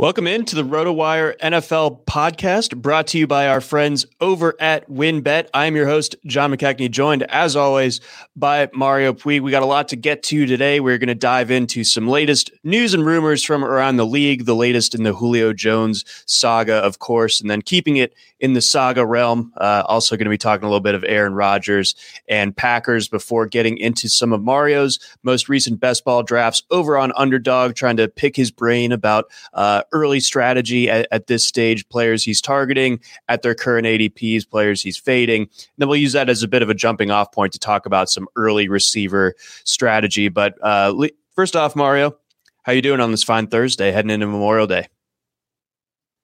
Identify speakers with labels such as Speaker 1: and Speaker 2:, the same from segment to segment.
Speaker 1: Welcome into the RotoWire NFL podcast brought to you by our friends over at WynnBET. I'm your host, John McKechnie, joined as always by Mario Puig. We got a lot to get to today. We're going to dive into some latest news and rumors from around the league, the latest in the Julio Jones saga, of course, and then keeping it in the saga realm. Uh, also going to be talking a little bit of Aaron Rodgers and Packers before getting into some of Mario's most recent best ball drafts over on Underdog, trying to pick his brain about uh, early strategy at, at, this stage, players he's targeting at their current ADPs, players he's fading. And then we'll use that as a bit of a jumping off point to talk about some early receiver strategy. But uh, first off, Mario, how you doing on this fine Thursday heading into Memorial Day?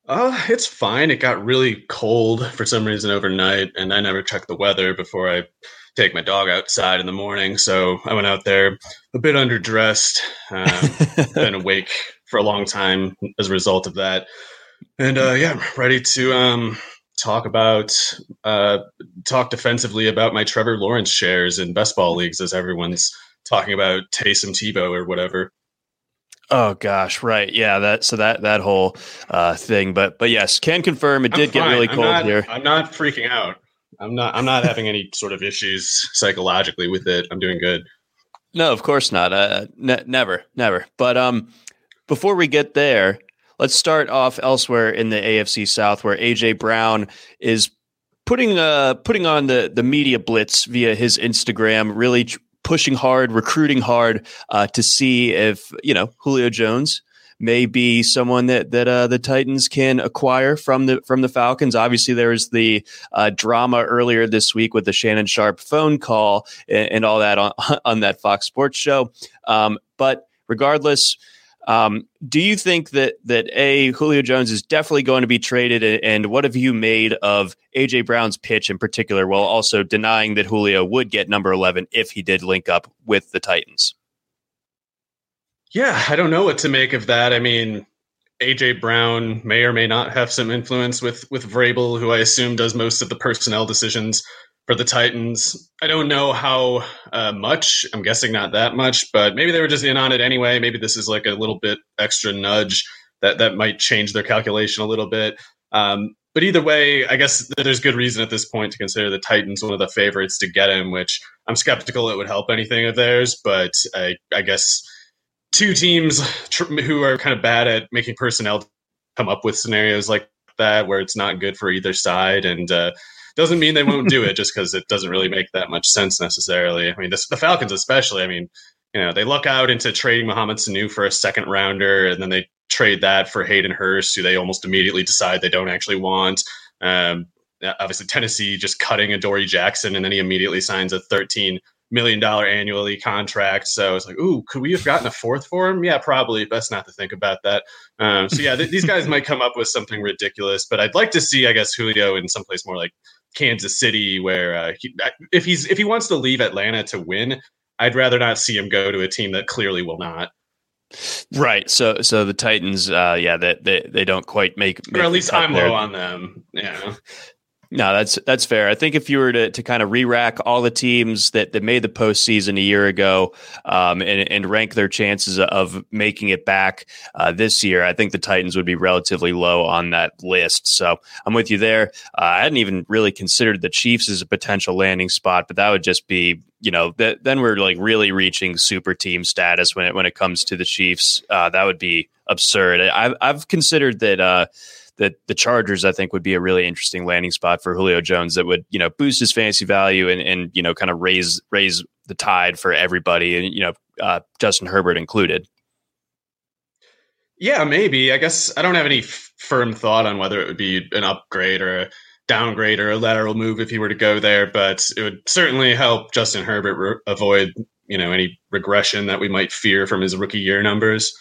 Speaker 2: Uh, it's fine. It got really cold for some reason overnight, and I never check the weather before I take my dog outside in the morning. So I went out there a bit underdressed, uh, been awake for a long time as a result of that. And uh, yeah, I'm ready to um, talk about uh, talk defensively about my Trevor Lawrence shares in best ball leagues as everyone's talking about Taysom Tebow or whatever.
Speaker 1: Oh gosh, right, yeah. That so that that whole uh, thing, but but yes, can confirm it did get really cold
Speaker 2: I'm not,
Speaker 1: here.
Speaker 2: I'm not freaking out. I'm not. I'm not having any sort of issues psychologically with it. I'm doing good.
Speaker 1: No, of course not. Uh, ne- never, never. But um, before we get there, let's start off elsewhere in the AFC South, where AJ Brown is putting uh putting on the the media blitz via his Instagram, really ch- pushing hard, recruiting hard uh, to see if you know Julio Jones may be someone that that uh, the Titans can acquire from the from the Falcons. Obviously, there was the uh, drama earlier this week with the Shannon Sharpe phone call and, and all that on on that Fox Sports show. Um, but regardless. Um, do you think that that a Julio Jones is definitely going to be traded, and what have you made of AJ Brown's pitch in particular, while also denying that Julio would get number eleven if he did link up with the Titans?
Speaker 2: Yeah, I don't know what to make of that. I mean, AJ Brown may or may not have some influence with with Vrabel, who I assume does most of the personnel decisions for the Titans. I don't know how uh, much. I'm guessing not that much, but maybe they were just in on it anyway. Maybe this is like a little bit extra nudge that that might change their calculation a little bit. Um, but either way, I guess there's good reason at this point to consider the Titans one of the favorites to get him, which I'm skeptical it would help anything of theirs. But I, I guess two teams tr- who are kind of bad at making personnel come up with scenarios like that where it's not good for either side and uh, doesn't mean they won't do it just because it doesn't really make that much sense necessarily. I mean, this, the Falcons especially. I mean, you know, they luck out into trading Mohamed Sanu for a second rounder, and then they trade that for Hayden Hurst, who they almost immediately decide they don't actually want. Um, obviously Tennessee just cutting Adoree' Jackson, and then he immediately signs a 13 million dollar annually contract. So it's like, ooh, could we have gotten a fourth for him? Yeah, probably. Best not to think about that. Um, so yeah, th- these guys might come up with something ridiculous, but I'd like to see, I guess, Julio in someplace more like Kansas City, where uh, he, if he's if he wants to leave Atlanta to win, I'd rather not see him go to a team that clearly will not.
Speaker 1: Right. So so the Titans, uh, yeah, that they, they, they don't quite make, make
Speaker 2: or at least I'm there. low on them. Yeah.
Speaker 1: No, that's that's fair. I think if you were to, to kind of re-rack all the teams that, that made the postseason a year ago um, and, and rank their chances of making it back uh, this year, I think the Titans would be relatively low on that list. So I'm with you there. Uh, I hadn't even really considered the Chiefs as a potential landing spot, but that would just be you know that then we're like really reaching super team status when it when it comes to the Chiefs. Uh, that would be absurd. I've I've considered that uh, that the Chargers, I think, would be a really interesting landing spot for Julio Jones that would, you know, boost his fantasy value and, and you know, kind of raise raise the tide for everybody, and you know, uh, Justin Herbert included.
Speaker 2: Yeah, maybe. I guess I don't have any f- firm thought on whether it would be an upgrade or a downgrade or a lateral move if he were to go there, but it would certainly help Justin Herbert re- avoid, you know, any regression that we might fear from his rookie year numbers.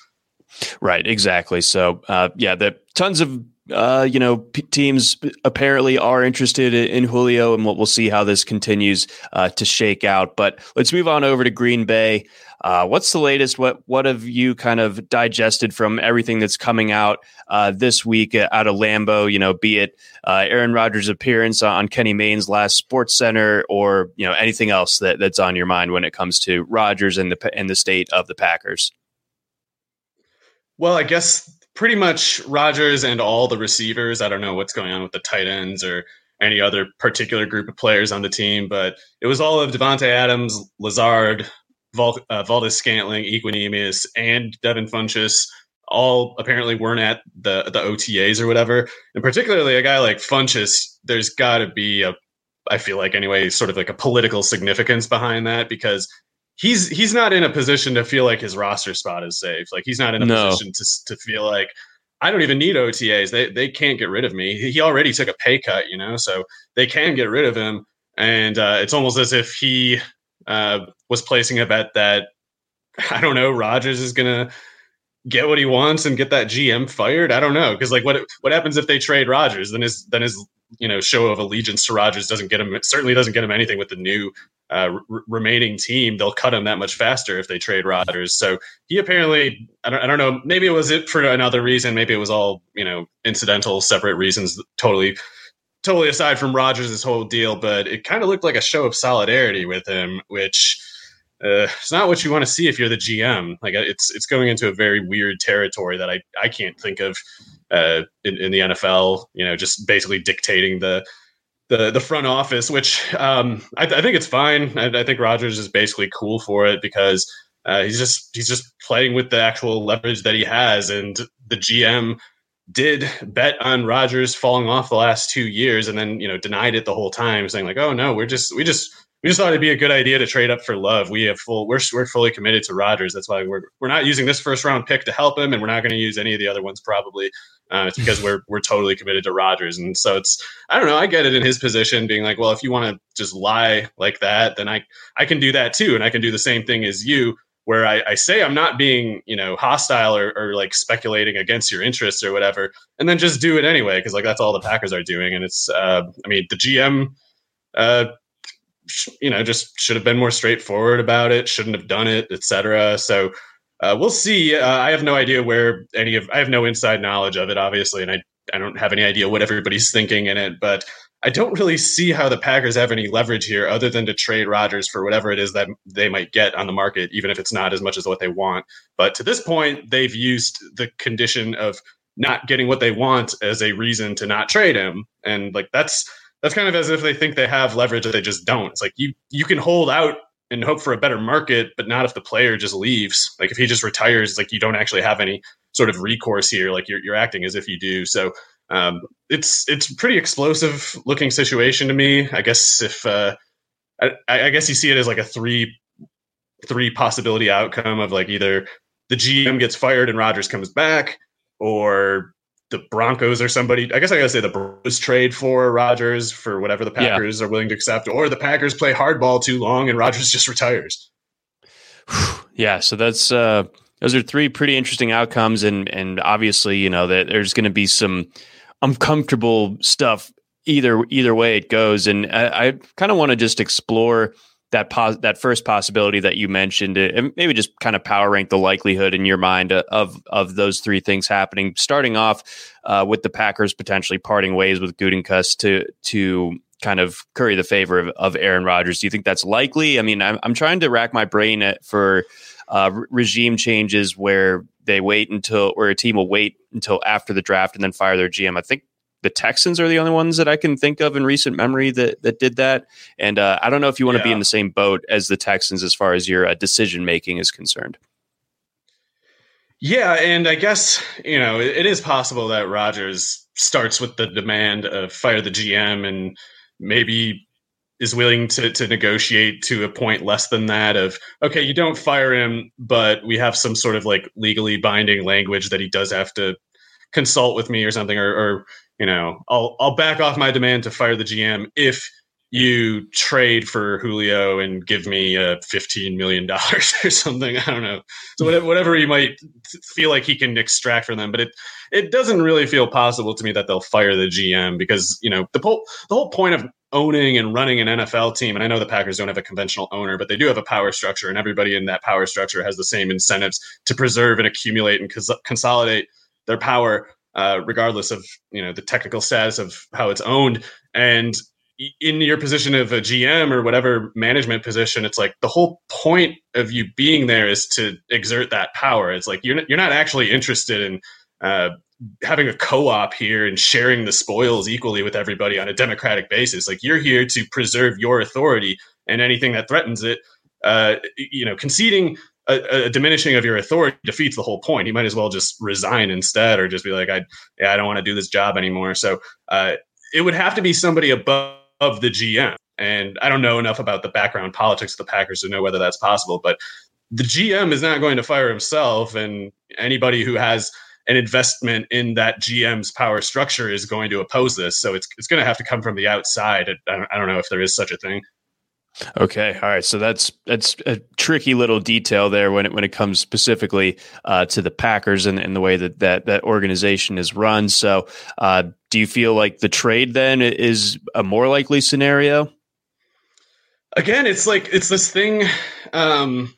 Speaker 1: Right, exactly. So, uh, yeah, the tons of uh, you know, p- teams apparently are interested in Julio, and we'll, we'll see how this continues uh, to shake out. But let's move on over to Green Bay. Uh, what's the latest? What what have you kind of digested from everything that's coming out uh, this week out of Lambeau? You know, be it uh, Aaron Rodgers' appearance on Kenny Mayne's last Sports Center, or you know anything else that, that's on your mind when it comes to Rodgers and the and the state of the Packers.
Speaker 2: Well, I guess pretty much Rodgers and all the receivers. I don't know what's going on with the tight ends or any other particular group of players on the team, but it was all of Davante Adams, Lazard, Val, uh, Valdes-Scantling, Equanimeous, and Devin Funchess. All apparently weren't at the the OTAs or whatever, and particularly a guy like Funchess. There's got to be a, I feel like anyway, sort of like a political significance behind that because he's he's not in a position to feel like his roster spot is safe. Like he's not in a no. position to to feel like I don't even need OTAs. They they can't get rid of me. He already took a pay cut, you know, so they can get rid of him. And uh, it's almost as if he uh, was placing a bet that I don't know Rodgers is gonna get what he wants and get that GM fired. I don't know because like what what happens if they trade Rodgers? Then his then his you know show of allegiance to Rodgers doesn't get him certainly doesn't get him anything with the new uh, r- remaining team, they'll cut him that much faster if they trade Rodgers. So he apparently, I don't, I don't know, maybe it was it for another reason. Maybe it was all, you know, incidental, separate reasons, totally, totally aside from Rodgers' this whole deal. But it kind of looked like a show of solidarity with him, which uh, it's not what you want to see if you're the GM. Like it's it's going into a very weird territory that I I can't think of uh, in, in the NFL. You know, just basically dictating the the the front office, which um, I, I, think it's fine. I, I, think Rodgers is basically cool for it because uh, he's just he's just playing with the actual leverage that he has, and the GM did bet on Rodgers falling off the last two years, and then you know denied it the whole time, saying like, "Oh no, we're just we just we just thought it'd be a good idea to trade up for Love. We have full we're we're fully committed to Rodgers. That's why we're we're not using this first round pick to help him, and we're not going to use any of the other ones probably. Uh, it's because we're we're totally committed to Rodgers, and so it's I don't know. I get it in his position, being like, well, if you want to just lie like that, then I I can do that too, and I can do the same thing as you, where I, I say I'm not being you know hostile or, or like speculating against your interests or whatever, and then just do it anyway because like that's all the Packers are doing, and it's uh, I mean the GM. Uh, you know, just should have been more straightforward about it. Shouldn't have done it, etc. So uh, we'll see. Uh, I have no idea where any of I have no inside knowledge of it, obviously, and I I don't have any idea what everybody's thinking in it. But I don't really see how the Packers have any leverage here, other than to trade Rodgers for whatever it is that they might get on the market, even if it's not as much as what they want. But to this point, they've used the condition of not getting what they want as a reason to not trade him, and like that's that's kind of as if they think they have leverage that they just don't. It's like you you can hold out and hope for a better market, but not if the player just leaves. Like if he just retires, like you don't actually have any sort of recourse here. Like you're you're acting as if you do. So um, it's it's pretty explosive looking situation to me. I guess if uh, I, I guess you see it as like a three three possibility outcome of like either the GM gets fired and Rodgers comes back, or the Broncos or somebody. I guess I gotta say the Bros trade for Rodgers for whatever the Packers yeah. are willing to accept, or the Packers play hardball too long and Rodgers just retires.
Speaker 1: Yeah, so that's uh, those are three pretty interesting outcomes, and and obviously you know that there's going to be some uncomfortable stuff either either way it goes, and I, I kind of want to just explore that pos- that first possibility that you mentioned, uh, and maybe just kind of power rank the likelihood in your mind of of those three things happening. Starting off uh, with the Packers potentially parting ways with Gutekunst to to kind of curry the favor of, of Aaron Rodgers. Do you think that's likely? I mean, I'm, I'm trying to rack my brain for uh, regime changes where they wait until, or a team will wait until after the draft and then fire their GM. I think the Texans are the only ones that I can think of in recent memory that that did that. And uh, I don't know if you want to yeah. be in the same boat as the Texans as far as your uh, decision making is concerned.
Speaker 2: Yeah, and I guess you know it, it is possible that Rodgers starts with the demand of fire the GM and maybe is willing to to negotiate to a point less than that of okay you don't fire him but we have some sort of like legally binding language that he does have to consult with me or something or, or you know, I'll I'll back off my demand to fire the GM if you trade for Julio and give me uh, fifteen million dollars or something. I don't know. So whatever, whatever he might feel like he can extract from them, but it it doesn't really feel possible to me that they'll fire the GM because you know the whole the whole point of owning and running an NFL team, and I know the Packers don't have a conventional owner, but they do have a power structure, and everybody in that power structure has the same incentives to preserve and accumulate and cons- consolidate their power uh, regardless of you know the technical status of how it's owned. And in your position of a GM or whatever management position, it's like the whole point of you being there is to exert that power. It's like you're not, you're not actually interested in uh, having a co-op here and sharing the spoils equally with everybody on a democratic basis. Like you're here to preserve your authority, and anything that threatens it, uh, you know, conceding a, a, diminishing of your authority defeats the whole point. You might as well just resign instead, or just be like, I, yeah, I don't want to do this job anymore. So uh, it would have to be somebody above the GM. And I don't know enough about the background politics of the Packers to know whether that's possible. But the GM is not going to fire himself, and anybody who has an investment in that GM's power structure is going to oppose this. So it's it's going to have to come from the outside. I don't, I don't know if there is such a thing.
Speaker 1: Okay, all right. So that's that's a tricky little detail there when it when it comes specifically uh, to the Packers and, and the way that, that that organization is run. So, uh, do you feel like the trade then is a more likely scenario?
Speaker 2: Again, it's like it's this thing. Um,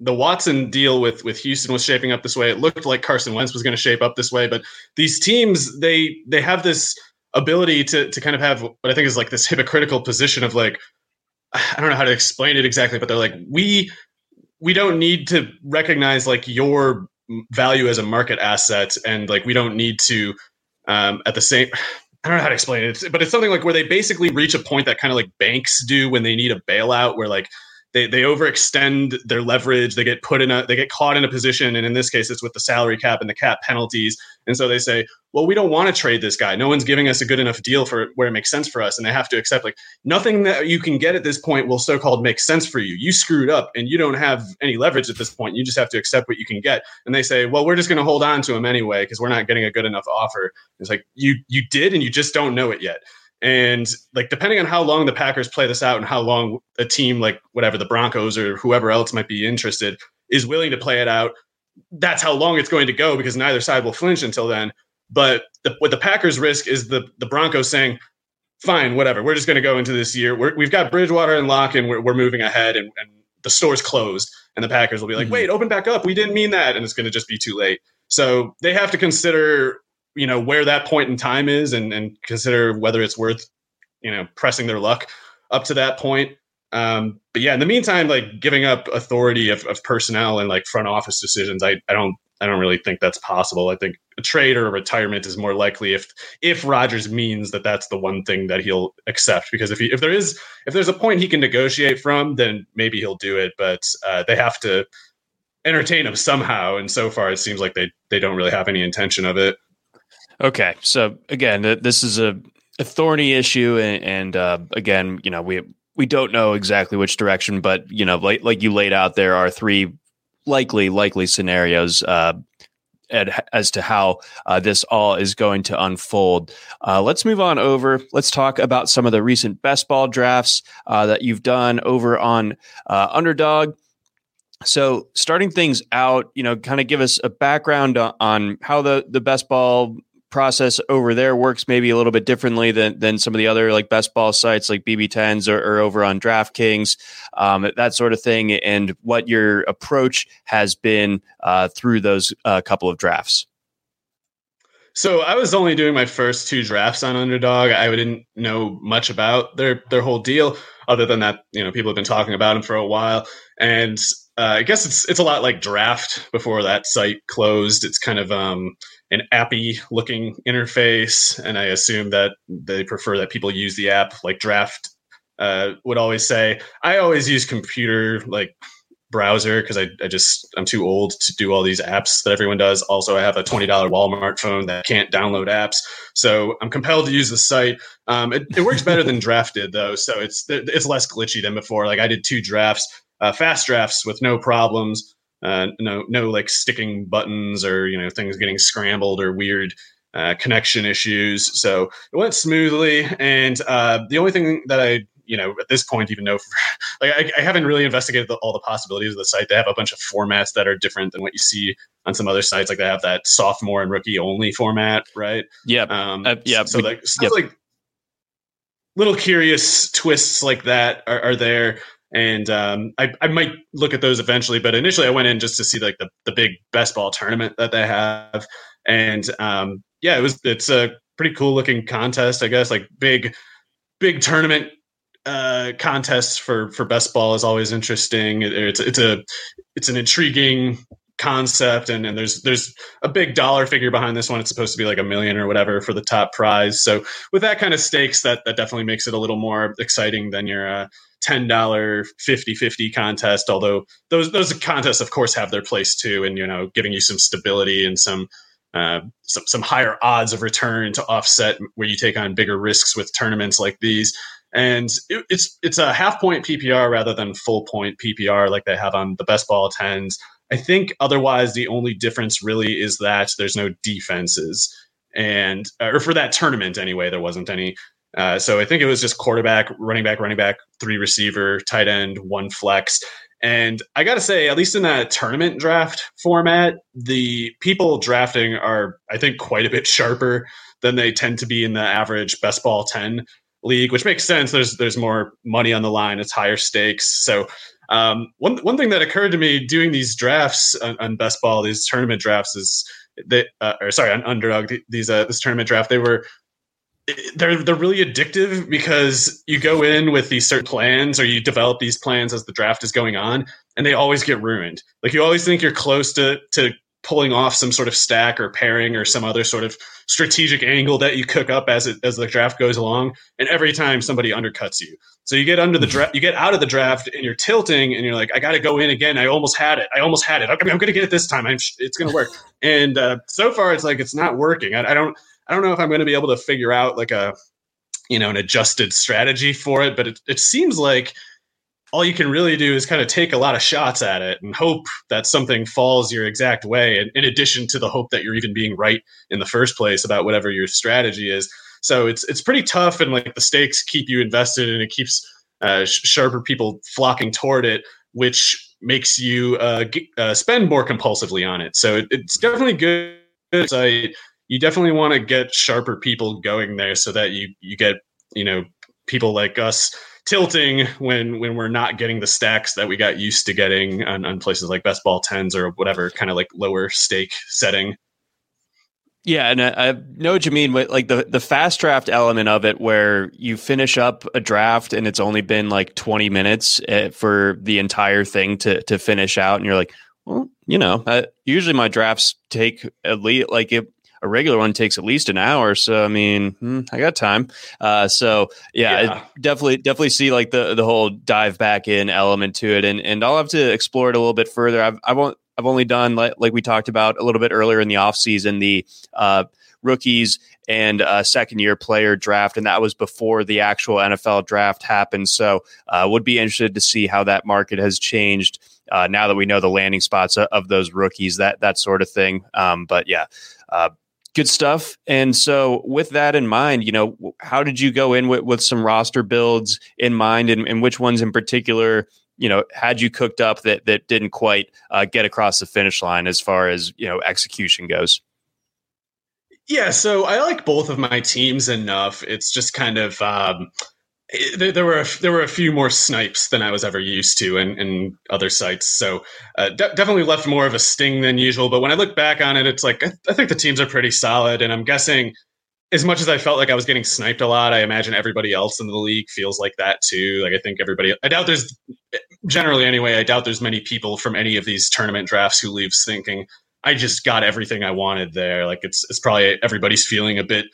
Speaker 2: the Watson deal with with Houston was shaping up this way. It looked like Carson Wentz was going to shape up this way, but these teams they they have this ability to to kind of have what I think is like this hypocritical position of like I don't know how to explain it exactly, but they're like, we we don't need to recognize like your value as a market asset, and like we don't need to um, at the same. I don't know how to explain it, but it's something like where they basically reach a point that kind of like banks do when they need a bailout, where like they they overextend their leverage. They get put in a they get caught in a position and in this case it's with the salary cap and the cap penalties. And so they say well we don't want to trade this guy. No one's giving us a good enough deal for where it makes sense for us and they have to accept like nothing that you can get at this point will so-called make sense for you. You screwed up and you don't have any leverage at this point. You just have to accept what you can get. And they say well we're just going to hold on to him anyway because we're not getting a good enough offer it's like you you did and you just don't know it yet and like depending on how long the Packers play this out and how long a team like whatever the Broncos or whoever else might be interested is willing to play it out, that's how long it's going to go because neither side will flinch until then. But the, what the Packers risk is the the Broncos saying, "Fine, whatever. We're just going to go into this year. we have got Bridgewater and Lock, and we're, we're moving ahead, and, and the store's closed." And the Packers will be like, mm-hmm. "Wait, open back up. We didn't mean that," and it's going to just be too late. So they have to consider you know where that point in time is and, and consider whether it's worth you know pressing their luck up to that point um, but yeah in the meantime like giving up authority of, of personnel and like front office decisions I, I don't I don't really think that's possible. I think a trade or a retirement is more likely if if Rodgers means that that's the one thing that he'll accept. Because if he if there is if there's a point he can negotiate from, then maybe he'll do it. But uh, they have to entertain him somehow, and so far it seems like they they don't really have any intention of it.
Speaker 1: Okay, so again, this is a, a thorny issue, and, and uh, again, you know, we we don't know exactly which direction, but you know, like like you laid out, there are three likely likely scenarios. Uh, at, as to how uh, this all is going to unfold. Uh, let's move on over. Let's talk about some of the recent best ball drafts uh, that you've done over on uh, Underdog. So, starting things out, you know, kind of give us a background on, on how the the best ball process over there works maybe a little bit differently than than some of the other like best ball sites like BB10s or, or over on DraftKings, um, that sort of thing, and what your approach has been uh, through those uh, couple of drafts.
Speaker 2: So I was only doing my first two drafts on Underdog. I didn't know much about their their whole deal, other than that you know people have been talking about them for a while, and uh, I guess it's it's a lot like Draft before that site closed. It's kind of um, an appy looking interface, and I assume that they prefer that people use the app like Draft uh, would always say. I always use computer like browser because I, I just I'm too old to do all these apps that everyone does. Also, I have a twenty dollar Walmart phone that can't download apps, so I'm compelled to use the site. Um, it, it works better than Draft did though, so it's it's less glitchy than before. Like I did two drafts, uh, fast drafts with no problems uh, no no like sticking buttons or you know things getting scrambled or weird uh, connection issues. So it went smoothly, and uh, the only thing that I you know at this point even know for, like I, I, haven't really investigated the, all the possibilities of the site. They have a bunch of formats that are different than what you see on some other sites. Like they have that sophomore and rookie only format, right?
Speaker 1: Yeah, um, uh, yeah.
Speaker 2: So like yep. like little curious twists like that are, are there and um, I, I might look at those eventually. But initially, I went in just to see like the, the big best ball tournament that they have, and um, yeah, it was it's a pretty cool looking contest, I guess. Like big big tournament uh, contests for for best ball is always interesting. It, it's it's a it's an intriguing concept and, and there's there's a big dollar figure behind this one it's supposed to be like a million or whatever for the top prize so with that kind of stakes that that definitely makes it a little more exciting than your uh, $10 50 50 contest although those those contests of course have their place too and you know giving you some stability and some uh, some, some higher odds of return to offset where you take on bigger risks with tournaments like these and it, it's it's a half point PPR rather than full point PPR like they have on the best ball tens. I think otherwise the only difference really is that there's no defenses, and or for that tournament anyway, there wasn't any. Uh, so I think it was just quarterback, running back, running back, three receiver, tight end, one flex. And I got to say, at least in that tournament draft format, the people drafting are, I think, quite a bit sharper than they tend to be in the average best ball 10 league, which makes sense. There's there's more money on the line, it's higher stakes. So um, one one thing that occurred to me doing these drafts on, on best ball, these tournament drafts, is that uh, or sorry on underdog these uh, this tournament draft they were they're they're really addictive because you go in with these certain plans or you develop these plans as the draft is going on and they always get ruined. Like you always think you're close to to pulling off some sort of stack or pairing or some other sort of strategic angle that you cook up as it as the draft goes along and every time somebody undercuts you. So you get under the draft you get out of the draft and you're tilting and you're like i got to go in again. I almost had it. I almost had it. I'm, I'm going to get it this time. I'm, it's going to work. And uh, so far it's like it's not working. I, I don't I don't know if I'm going to be able to figure out like a, you know, an adjusted strategy for it, but it, it seems like all you can really do is kind of take a lot of shots at it and hope that something falls your exact way. And in addition to the hope that you're even being right in the first place about whatever your strategy is. So it's, it's pretty tough and like the stakes keep you invested and it keeps uh, sharper people flocking toward it, which makes you uh, g- uh, spend more compulsively on it. So it, it's definitely good. I you definitely want to get sharper people going there so that you you get you know people like us tilting when when we're not getting the stacks that we got used to getting on, on places like best ball tens or whatever kind of like lower stake setting.
Speaker 1: Yeah, and I, I know what you mean. With like the the fast draft element of it, where you finish up a draft and it's only been like twenty minutes eh, for the entire thing to to finish out, and you're like, well, you know, I, usually my drafts take at least like if a regular one takes at least an hour. So I mean, hmm, I got time. Uh, so yeah, yeah. definitely definitely see like the the whole dive back in element to it, and and I'll have to explore it a little bit further. I've I won't. I've only done like, like we talked about a little bit earlier in the off season the uh, rookies and a second year player draft, and that was before the actual NFL draft happened. So, uh, would be interested to see how that market has changed uh, now that we know the landing spots of those rookies, that that sort of thing. Um, but yeah, uh, good stuff. And so, with that in mind, you know, how did you go in with, with some roster builds in mind, and, and which ones in particular? You know, had you cooked up that that didn't quite uh, get across the finish line as far as you know execution goes?
Speaker 2: Yeah, so I like both of my teams enough. It's just kind of um, there, there, were a, there were a few more snipes than I was ever used to in, in other sites, so uh, de- definitely left more of a sting than usual. But when I look back on it, it's like I, I, think the teams are pretty solid, and I'm guessing as much as I felt like I was getting sniped a lot, I imagine everybody else in the league feels like that too. Like I think everybody, I doubt there's generally anyway, I doubt there's many people from any of these tournament drafts who leaves thinking I just got everything I wanted there. Like it's it's probably everybody's feeling a bit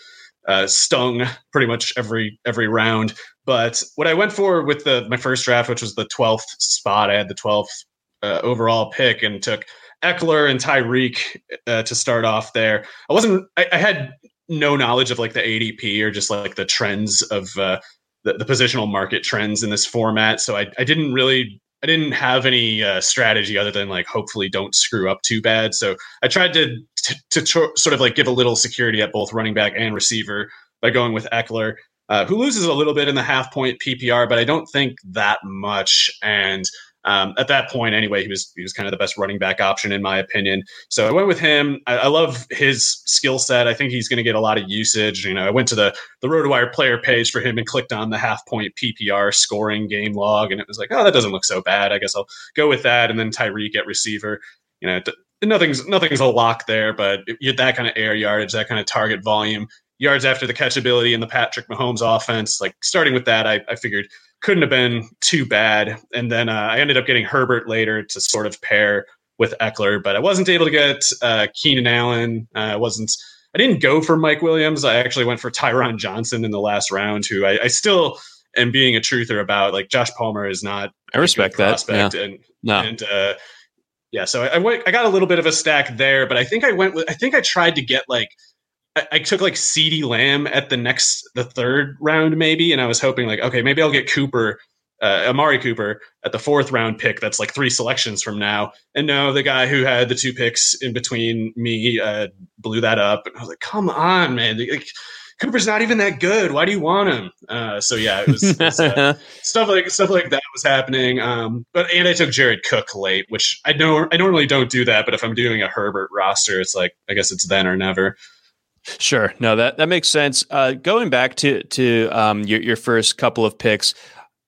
Speaker 2: uh, stung pretty much every every round. But what I went for with the my first draft, which was the twelfth spot, I had the twelfth uh, overall pick and took Ekeler and Tyreek uh, to start off there. I wasn't. I, I, had no knowledge of like the ADP or just like the trends of uh, the, the, positional market trends in this format, so I, I didn't really I didn't have any uh, strategy other than like hopefully don't screw up too bad. So I tried to to, to tr- sort of like give a little security at both running back and receiver by going with Ekeler, uh, who loses a little bit in the half point PPR, but I don't think that much. And um, at that point, anyway, he was he was kind of the best running back option in my opinion. So I went with him. I, I love his skill set. I think he's going to get a lot of usage. You know, I went to the the RotoWire player page for him and clicked on the half point PPR scoring game log, and it was like, oh, that doesn't look so bad. I guess I'll go with that. And then Tyreek at receiver. You know, nothing's nothing's a lock there, but that kind of air yardage, that kind of target volume, yards after the catchability in the Patrick Mahomes offense. Like starting with that, I, I figured couldn't have been too bad. And then uh, I ended up getting Herbert later to sort of pair with Ekeler, but I wasn't able to get uh, Keenan Allen. Uh, I wasn't. I didn't go for Mike Williams. I actually went for Tyron Johnson in the last round, who I, I still am being a truther about. Like Josh Palmer is not.
Speaker 1: I respect that. Yeah.
Speaker 2: And, no. and uh, yeah, so I, I went. I got a little bit of a stack there, but I think I went with. I think I tried to get like I, I took like CeeDee Lamb at the next, the third round maybe, and I was hoping like, okay, maybe I'll get Cooper, uh, Amari Cooper at the fourth round pick. That's like three selections from now. And no, the guy who had the two picks in between me uh, blew that up. And I was like, come on, man. Like, Cooper's not even that good. Why do you want him? Uh, so yeah, it was, it was uh, stuff like stuff like that was happening. Um, but and I took Jared Cook late, which I know I normally don't do that. But if I'm doing a Herbert roster, it's like I guess it's then or never.
Speaker 1: Sure. No, that, that makes sense. Uh, going back to to um, your, your first couple of picks,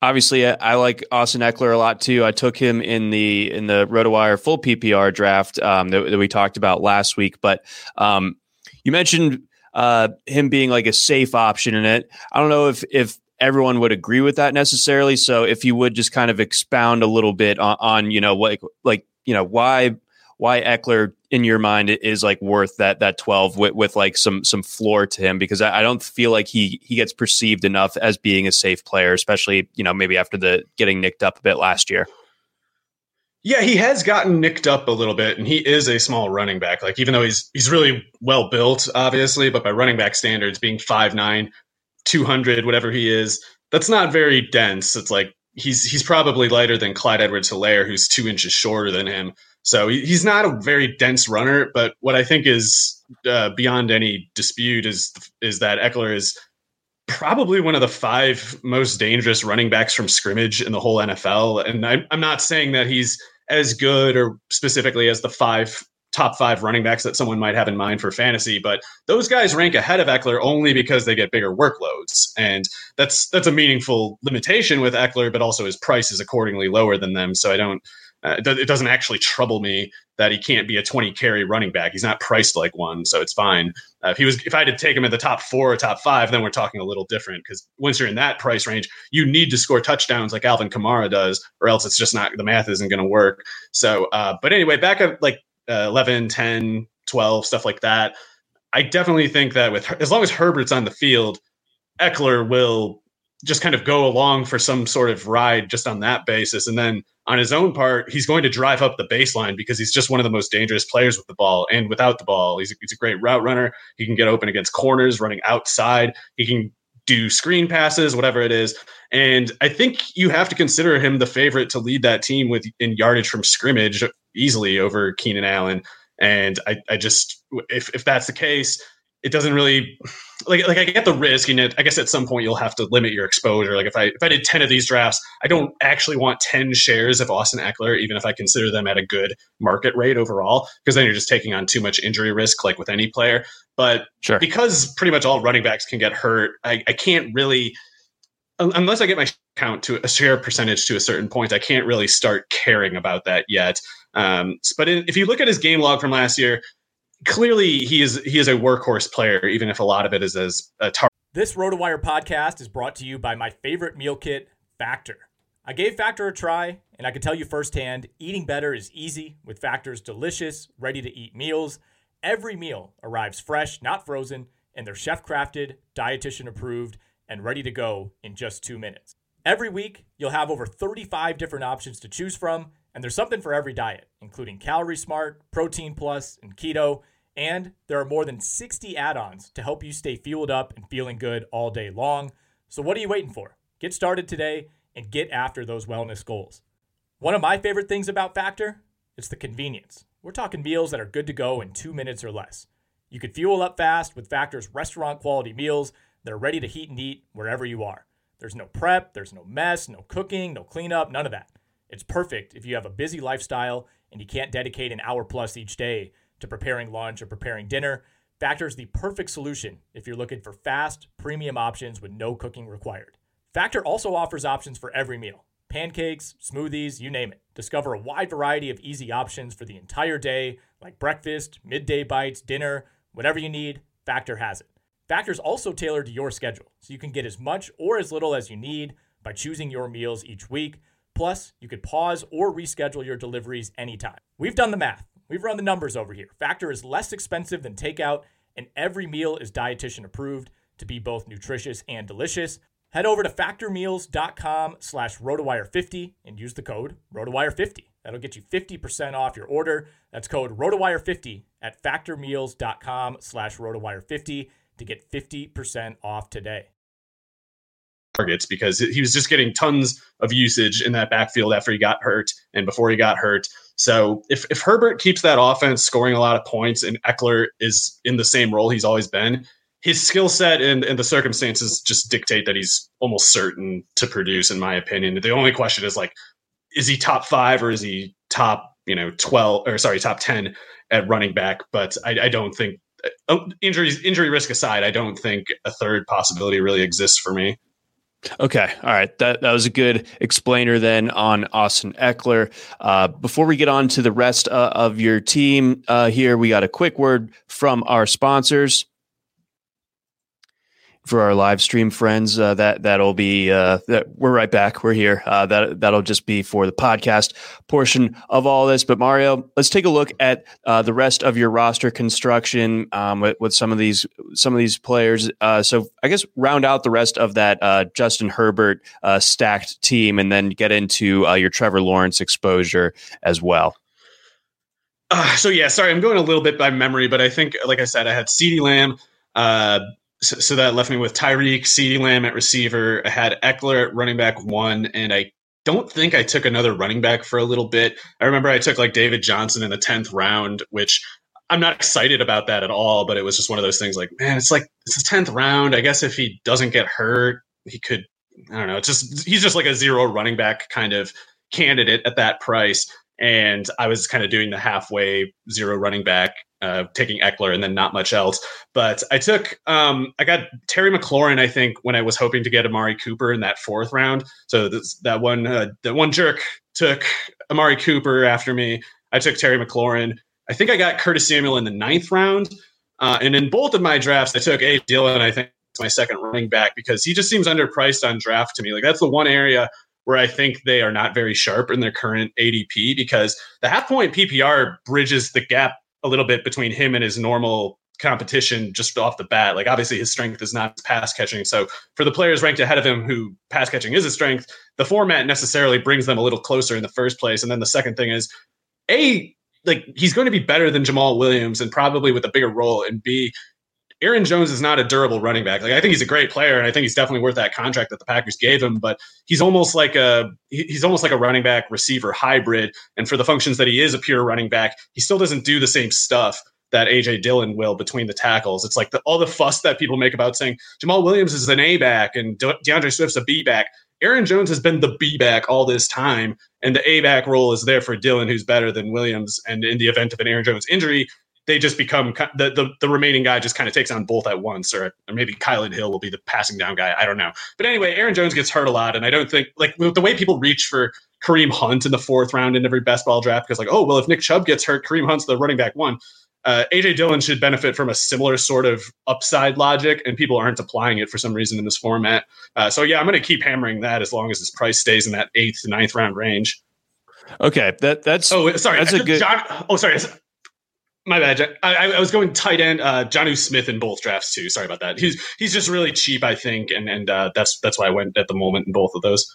Speaker 1: obviously I, I, like Austin Ekeler a lot too. I took him in the in the RotoWire full PPR draft um, that, that, we talked about last week. But um, you mentioned uh, him being like a safe option in it. I don't know if if everyone would agree with that necessarily. So if you would just kind of expound a little bit on, on you know like like you know why why Ekeler in your mind is like worth that that 12 with, with like some some floor to him because I, I, don't feel like he he gets perceived enough as being a safe player, especially you know maybe after the getting nicked up a bit last year.
Speaker 2: Yeah, he has gotten nicked up a little bit, and he is a small running back. Like even though he's he's really well built, obviously, but by running back standards, being 5'9", 200, whatever he is, that's not very dense. It's like he's he's probably lighter than Clyde Edwards Helaire, who's two inches shorter than him. So he's not a very dense runner, but what I think is uh, beyond any dispute is is that Ekeler is probably one of the five most dangerous running backs from scrimmage in the whole NFL. And I, I'm not saying that he's as good or specifically as the five top five running backs that someone might have in mind for fantasy, but those guys rank ahead of Ekeler only because they get bigger workloads, and that's that's a meaningful limitation with Ekeler, But also his price is accordingly lower than them, so I don't uh, it, doesn't actually trouble me that he can't be a 20 carry running back. He's not priced like one, so it's fine. Uh, if he was, if I had to take him in the top four or top five, then we're talking a little different because once you're in that price range, you need to score touchdowns like Alvin Kamara does, or else it's just not the math isn't going to work. So, uh, but anyway, back at like uh, 11, 10, 12, stuff like that. I definitely think that with as long as Herbert's on the field, Ekeler will just kind of go along for some sort of ride just on that basis. And then on his own part, he's going to drive up the baseline because he's just one of the most dangerous players with the ball and without the ball. He's a, he's a great route runner. He can get open against corners, running outside. He can do screen passes, whatever it is. And I think you have to consider him the favorite to lead that team with in yardage from scrimmage easily over Keenan Allen. And I, I just, if, if that's the case, it doesn't really like like I get the risk, and it, I guess at some point you'll have to limit your exposure. Like if I if I did ten of these drafts, I don't actually want ten shares of Austin Ekeler, even if I consider them at a good market rate overall, because then you're just taking on too much injury risk, like with any player. But sure. because pretty much all running backs can get hurt, I, I can't really unless I get my count to a share percentage to a certain point, I can't really start caring about that yet. Um, but in, if you look at his game log from last year, clearly he is he is a workhorse player, even if a lot of it is as a target.
Speaker 3: This RotoWire podcast is brought to you by my favorite meal kit, Factor. I gave Factor a try, and I can tell you firsthand, eating better is easy with Factor's delicious, ready to eat meals. Every meal arrives fresh, not frozen, and they're chef crafted, dietitian approved, and ready to go in just two minutes. Every week, you'll have over 35 different options to choose from and there's something for every diet, including Calorie Smart, Protein Plus, and Keto. And there are more than 60 add ons to help you stay fueled up and feeling good all day long. So, what are you waiting for? Get started today and get after those wellness goals. One of my favorite things about Factor it's the convenience. We're talking meals that are good to go in two minutes or less. You can fuel up fast with Factor's restaurant quality meals that are ready to heat and eat wherever you are. There's no prep, there's no mess, no cooking, no cleanup, none of that. It's perfect if you have a busy lifestyle and you can't dedicate an hour plus each day to preparing lunch or preparing dinner. Factor is the perfect solution if you're looking for fast, premium options with no cooking required. Factor also offers options for every meal pancakes, smoothies, you name it. Discover a wide variety of easy options for the entire day, like breakfast, midday bites, dinner, whatever you need, Factor has it. Factor is also tailored to your schedule, so you can get as much or as little as you need by choosing your meals each week. Plus, you could pause or reschedule your deliveries anytime. We've done the math. We've run the numbers over here. Factor is less expensive than takeout, and every meal is dietitian approved to be both nutritious and delicious. Head over to factormeals.com slash rotowire50 and use the code rotowire50. That'll get you 50% off your order. That's code rotowire50 at factormeals.com slash rotowire50 to get 50% off today
Speaker 2: targets because he was just getting tons of usage in that backfield after he got hurt and before he got hurt. So if, if Herbert keeps that offense scoring a lot of points and Ekeler is in the same role he's always been, his skill set and, and the circumstances just dictate that he's almost certain to produce, in my opinion. The only question is like, is he top five or is he top, you know, 12 or sorry, top 10 at running back? But I, I don't think uh, injuries, injury risk aside, I don't think a third possibility really exists for me.
Speaker 1: Okay. All right. That, that was a good explainer then on Austin Ekeler. Uh, before we get on to the rest uh, of your team uh, here, we got a quick word from our sponsors for our live stream friends. Uh, that that'll be uh, that we're right back. We're here. Uh, that that'll just be for the podcast portion of all this. But Mario, let's take a look at uh, the rest of your roster construction um, with, with, some of these some of these players. Uh, so I guess round out the rest of that uh, Justin Herbert stacked team, and then get into your Trevor Lawrence exposure as well.
Speaker 2: so yeah, sorry, I'm going a little bit by memory, but I think, like I said, I had CeeDee Lamb, so, so, that left me with Tyreek, CeeDee Lamb at receiver. I had Ekeler at running back one, and I don't think I took another running back for a little bit. I remember I took like David Johnson in the 10th round, which I'm not excited about that at all, but it was just one of those things like, man, it's like, it's the 10th round. I guess if he doesn't get hurt, he could, I don't know, it's just, he's just like a zero running back kind of candidate at that price. And I was kind of doing the halfway zero running back uh, taking Ekeler and then not much else. But I took, um, I got Terry McLaurin. I think when I was hoping to get Amari Cooper in that fourth round. So this, that one, uh, that one jerk took Amari Cooper after me. I took Terry McLaurin. I think I got Curtis Samuel in the ninth round. Uh, and in both of my drafts, I took A. Dillon. I think my second running back because he just seems underpriced on draft to me. Like that's the one area where I think they are not very sharp in their current ADP because the half point PPR bridges the gap a little bit between him and his normal competition just off the bat. Like obviously his strength is not pass catching. So for the players ranked ahead of him who pass catching is a strength, the format necessarily brings them a little closer in the first place. And then the second thing is a like he's going to be better than Jamaal Williams and probably with a bigger role. And B, Aaron Jones is not a durable running back. Like I think he's a great player, and I think he's definitely worth that contract that the Packers gave him. But he's almost like a he's almost like a running back receiver hybrid. And for the functions that he is a pure running back, he still doesn't do the same stuff that AJ Dillon will between the tackles. It's like the, all the fuss that people make about saying Jamaal Williams is an A back and De- D'Andre Swift's a B back. Aaron Jones has been the B back all this time, and the A back role is there for Dillon, who's better than Williams. And in the event of an Aaron Jones injury, they just become the, the, the remaining guy just kind of takes on both at once, or, or maybe Kylin Hill will be the passing down guy. I don't know. But anyway, Aaron Jones gets hurt a lot, and I don't think like the way people reach for Kareem Hunt in the fourth round in every best ball draft because like, oh well, if Nick Chubb gets hurt, Kareem Hunt's the running back one. Uh, AJ Dillon should benefit from a similar sort of upside logic, and people aren't applying it for some reason in this format. Uh, so yeah, I'm going to keep hammering that as long as his price stays in that eighth to ninth round range.
Speaker 1: Okay, that that's
Speaker 2: oh sorry,
Speaker 1: that's a good.
Speaker 2: John, oh sorry, my bad. I, I was going tight end, uh, Jonnu Smith in both drafts too. Sorry about that. He's he's just really cheap, I think, and and uh, that's that's why I went at the moment in both of those.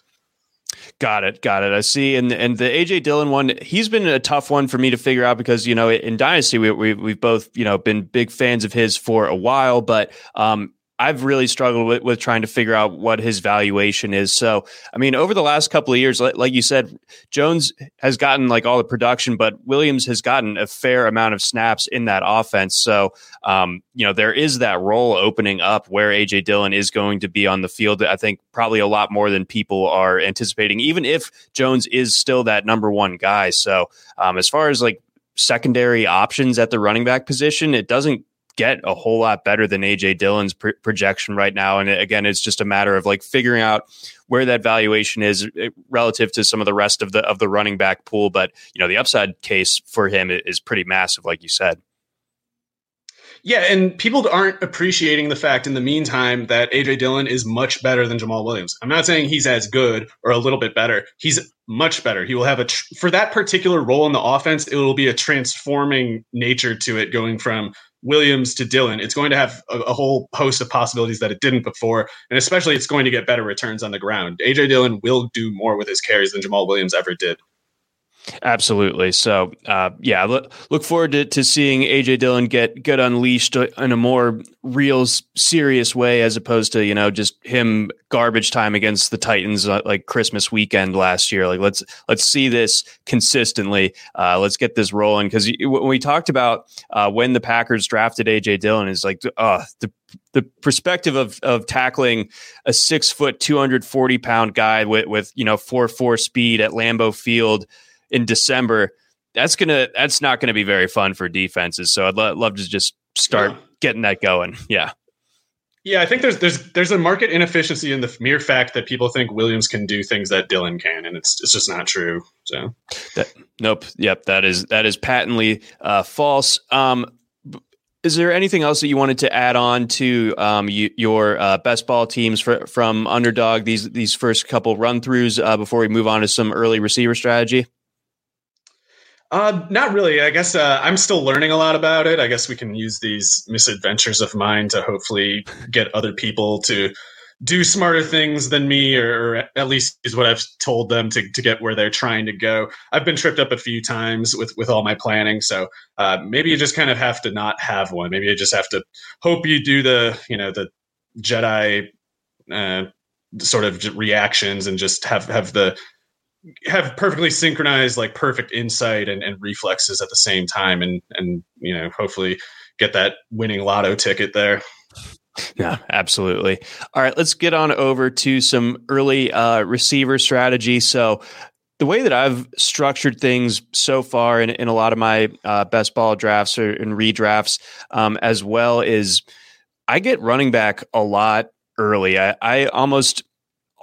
Speaker 1: Got it, got it. I see. And and the AJ Dillon one, he's been a tough one for me to figure out because you know in Dynasty we, we we've both you know been big fans of his for a while, but um, I've really struggled with, with trying to figure out what his valuation is. So, I mean, over the last couple of years, like, like, you said, Jones has gotten like all the production, but Williams has gotten a fair amount of snaps in that offense. So, um, you know, there is that role opening up where AJ Dillon is going to be on the field. I think probably a lot more than people are anticipating, even if Jones is still that number one guy. So, um, as far as like secondary options at the running back position, it doesn't get a whole lot better than AJ Dillon's pr- projection right now. And again, it's just a matter of like figuring out where that valuation is eh, relative to some of the rest of the of the running back pool. But you know, the upside case for him is pretty massive, like you said.
Speaker 2: Yeah, and people aren't appreciating the fact in the meantime that AJ Dillon is much better than Jamaal Williams. I'm not saying he's as good or a little bit better. He's much better. He will have a tr- for that particular role in the offense, it will be a transforming nature to it going from Williams to Dillon, it's going to have a, a, whole host of possibilities that it didn't before. And especially, it's going to get better returns on the ground. AJ Dillon will do more with his carries than Jamaal Williams ever did.
Speaker 1: Absolutely. So, uh, yeah, look, look forward to, to seeing AJ Dillon get get unleashed in a more real, serious way, as opposed to you know just him garbage time against the Titans uh, like Christmas weekend last year. Like let's let's see this consistently. Uh, let's get this rolling because when we talked about uh, when the Packers drafted AJ Dillon, is like uh, the the perspective of of tackling a six foot, two hundred forty pound guy with with you know four four speed at Lambeau Field in December, that's gonna that's not gonna be very fun for defenses. So I'd lo- love to just start yeah. getting that going. Yeah.
Speaker 2: Yeah, I think there's there's there's a market inefficiency in the mere fact that people think Williams can do things that Dillon can, and it's it's just not true. So,
Speaker 1: that, nope, yep, that is that is patently uh, false. Um, is there anything else that you wanted to add on to um, you, your uh, best ball teams for, from underdog these these first couple run throughs uh, before we move on to some early receiver strategy?
Speaker 2: Uh, not really. I guess uh, I'm still learning a lot about it. I guess we can use these misadventures of mine to hopefully get other people to do smarter things than me, or, at least is what I've told them to, to get where they're trying to go. I've been tripped up a few times with, with all my planning. So uh, maybe you just kind of have to not have one. Maybe you just have to hope you do the, you know, the Jedi uh, sort of reactions and just have, have the have perfectly synchronized like perfect insight and, and reflexes at the same time and and you know hopefully get that winning lotto ticket there.
Speaker 1: Yeah absolutely. All right let's get on over to some early uh, receiver strategy. So the way that I've structured things so far in, in a lot of my uh, best ball drafts or in redrafts, um, as well is I get running back a lot early. I, I almost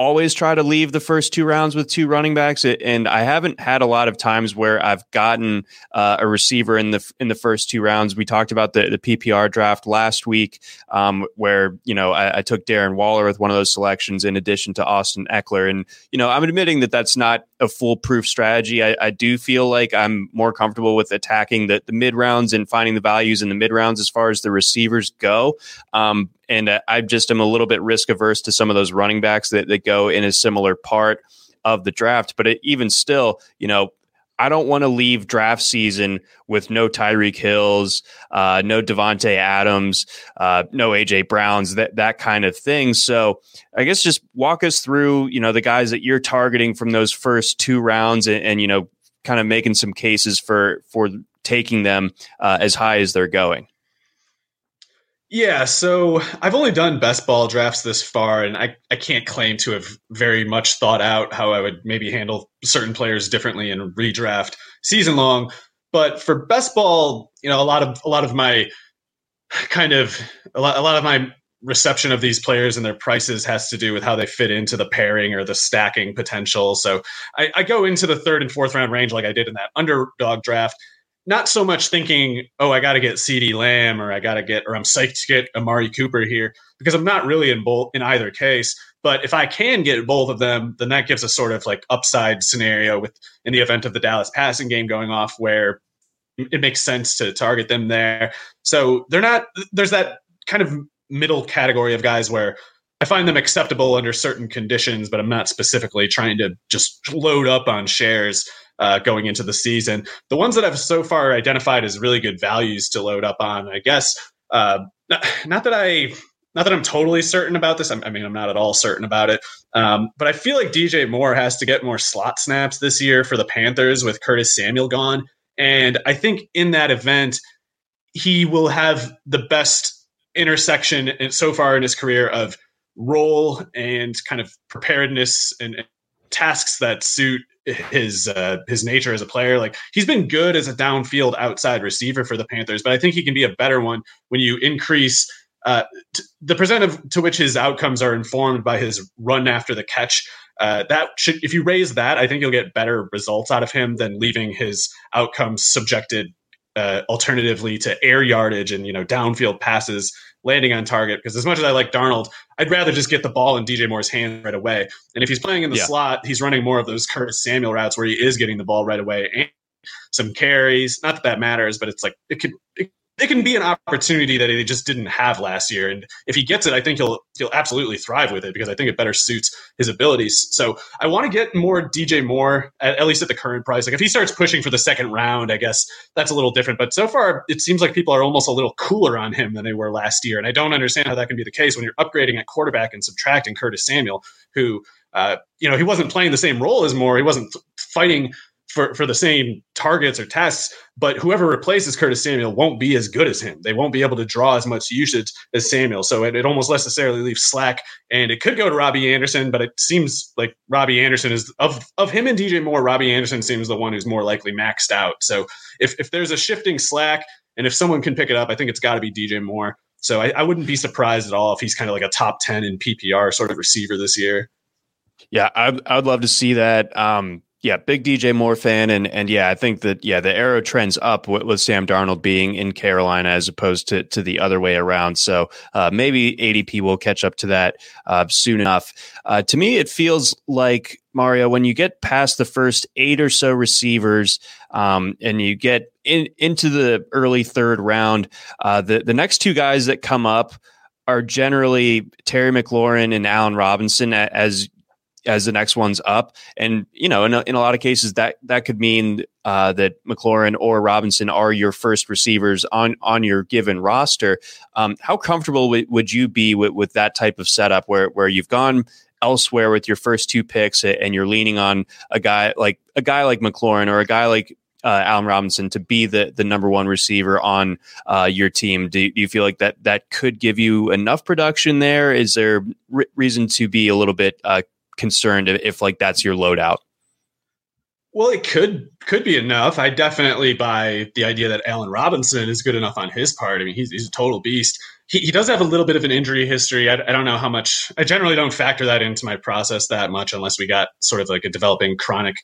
Speaker 1: always try to leave the first two rounds with two running backs, and I haven't had a lot of times where I've gotten uh, a receiver in the in the first two rounds. We talked about the the PPR draft last week, um, where you know I, I, took Darren Waller with one of those selections in addition to Austin Ekeler, and you know I'm admitting that that's not a foolproof strategy. I, I do feel like I'm more comfortable with attacking the, the mid rounds and finding the values in the mid rounds as far as the receivers go. Um, and uh, I just am a little bit risk averse to some of those running backs that, that go in a similar part of the draft. But it, even still, you know, I don't want to leave draft season with no Tyreek Hills, uh, no Davante Adams, uh, no AJ Browns, that that kind of thing. So I guess just walk us through, you know, the guys that you're targeting from those first two rounds, and, and you know, kind of making some cases for for taking them uh, as high as they're going.
Speaker 2: Yeah, so I've only done best ball drafts this far, and I, I can't claim to have very much thought out how I would maybe handle certain players differently in redraft season long. But for best ball, you know, a lot of a lot of my kind of a lot, a lot of my reception of these players and their prices has to do with how they fit into the pairing or the stacking potential. So I, I go into the third and fourth round range like I did in that underdog draft not so much thinking, oh, I got to get CeeDee Lamb or I got to get, or I'm psyched to get Amari Cooper here because I'm not really in both in either case. But if I can get both of them, then that gives a sort of like upside scenario with in the event of the Dallas passing game going off where it makes sense to target them there. So they're not, there's that kind of middle category of guys where I find them acceptable under certain conditions, but I'm not specifically trying to just load up on shares uh, going into the season. The ones that I've so far identified as really good values to load up on, I guess, uh, not, not, that I. Not that I'm totally certain about this. I mean, I'm not at all certain about it. Um, but I feel like DJ Moore has to get more slot snaps this year for the Panthers with Curtis Samuel gone. And I think in that event, he will have the best intersection so far in his career of role and kind of preparedness and tasks that suit his uh, his nature as a player. Like he's been good as a downfield outside receiver for the Panthers, but I think he can be a better one when you increase uh, t- the percent of to which his outcomes are informed by his run after the catch. Uh, that should, if you raise that, I think you'll get better results out of him than leaving his outcomes subjected uh, alternatively to air yardage and you know downfield passes landing on target. Because as much as I like Darnold, I'd rather just get the ball in DJ Moore's hand right away. And if he's playing in the yeah. slot, he's running more of those Curtis Samuel routes where he is getting the ball right away and some carries. Not that that matters, but it's like it could it it can be an opportunity that he just didn't have last year. And if he gets it, I think he'll he'll absolutely thrive with it because I think it better suits his abilities. So I want to get more DJ Moore at, at, least at the current price. Like if he starts pushing for the second round, I guess that's a little different. But so far, it seems like people are almost a little cooler on him than they were last year. And I don't understand how that can be the case when you're upgrading at quarterback and subtracting Curtis Samuel, who uh, you know he wasn't playing the same role as Moore. He wasn't fighting for, for the same targets or tests, but whoever replaces Curtis Samuel won't be as good as him. They won't be able to draw as much usage as Samuel. So it, it almost necessarily leaves slack. And it could go to Robbie Anderson, but it seems like Robbie Anderson is of of him and DJ Moore, Robbie Anderson seems the one who's more likely maxed out. So if, if there's a shifting slack and if someone can pick it up, I think it's got to be DJ Moore. So I, I wouldn't be surprised at all if he's kind of like a top 10 in PPR sort of receiver this year.
Speaker 1: Yeah, I, I would love to see that. Um, yeah, big DJ Moore fan, and and yeah, I think that yeah, the arrow trends up with, with Sam Darnold being in Carolina as opposed to to the other way around. So uh, maybe ADP will catch up to that uh, soon enough. Uh, to me, it feels like Mario when you get past the first eight or so receivers, um, and you get in into the early third round, uh, the the next two guys that come up are generally Terry McLaurin and Allen Robinson as as the next one's up. And you know, in a, in a lot of cases, that that could mean uh, that McLaurin or Robinson are your first receivers on on your given roster. Um, how comfortable w- would you be with, with that type of setup, where where you've gone elsewhere with your first two picks and you're leaning on a guy like a guy like McLaurin or a guy like uh, Allen Robinson to be the the number one receiver on uh, your team. Do, do, you feel like that that could give you enough production there? Is there reason to be a little bit uh, concerned if, like that's your loadout.
Speaker 2: Well, it could could be enough. I definitely buy the idea that Allen Robinson is good enough on his part. I mean, he's, he's a total beast. he, he does have a little bit of an injury history. I, I don't know how much. I generally don't factor that into my process that much unless we got sort of like a developing chronic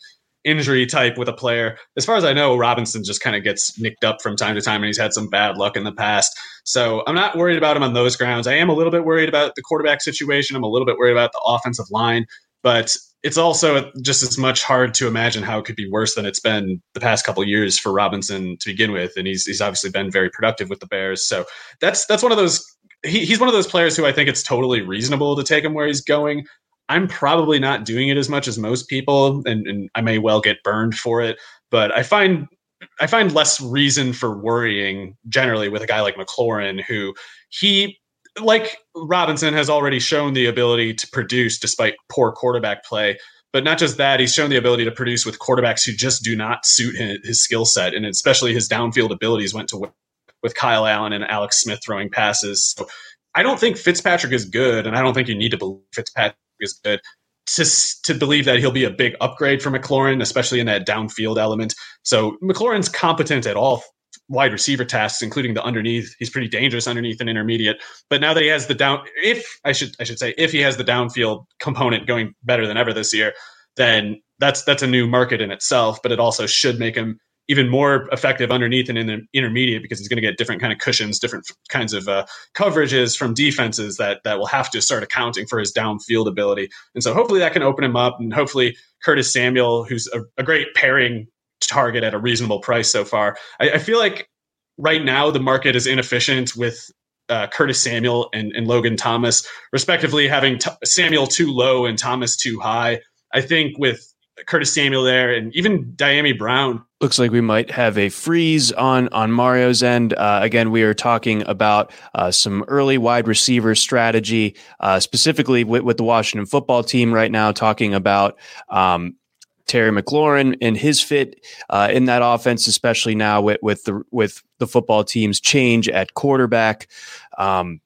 Speaker 2: injury type with a player. As far as I know, Robinson just kind of gets nicked up from time to time, and he's had some bad luck in the past. So I'm not worried about him on those grounds. I am a little bit worried about the quarterback situation. I'm a little bit worried about the offensive line, but it's also just as much hard to imagine how it could be worse than it's been the past couple years for Robinson to begin with, and he's he's obviously been very productive with the Bears. So that's that's one of those. He, he's one of those players who I think it's totally reasonable to take him where he's going. I'm probably not doing it as much as most people, and, and I may well get burned for it. But I find I find less reason for worrying generally with a guy like McLaurin, who he like Robinson has already shown the ability to produce despite poor quarterback play. But not just that, he's shown the ability to produce with quarterbacks who just do not suit his, his skill set, and especially his downfield abilities went to with Kyle Allen and Alex Smith throwing passes. So I don't think Fitzpatrick is good, and I don't think you need to believe Fitzpatrick is good to to believe that he'll be a big upgrade for McLaurin, especially in that downfield element. So McLaurin's competent at all wide receiver tasks, including the underneath. He's pretty dangerous underneath and intermediate. But now that he has the down, if I should I should say, if he has the downfield component going better than ever this year, then that's that's a new market in itself. But it also should make him even more effective underneath and in the intermediate because he's going to get different kind of cushions, different kinds of uh, coverages from defenses that that will have to start accounting for his downfield ability. And so hopefully that can open him up, and hopefully Curtis Samuel, who's a, a great pairing target at a reasonable price so far. I, I feel like right now the market is inefficient with uh, Curtis Samuel and, and, Logan Thomas, respectively, having t- Samuel too low and Thomas too high. I think with Curtis Samuel there, and even Dyami Brown.
Speaker 1: Looks like we might have a freeze on on Mario's end. Uh, again, we are talking about uh, some early wide receiver strategy, uh, specifically with, with, the Washington football team right now. Talking about um, Terry McLaurin and his fit uh, in that offense, especially now with with the with the football team's change at quarterback. Um,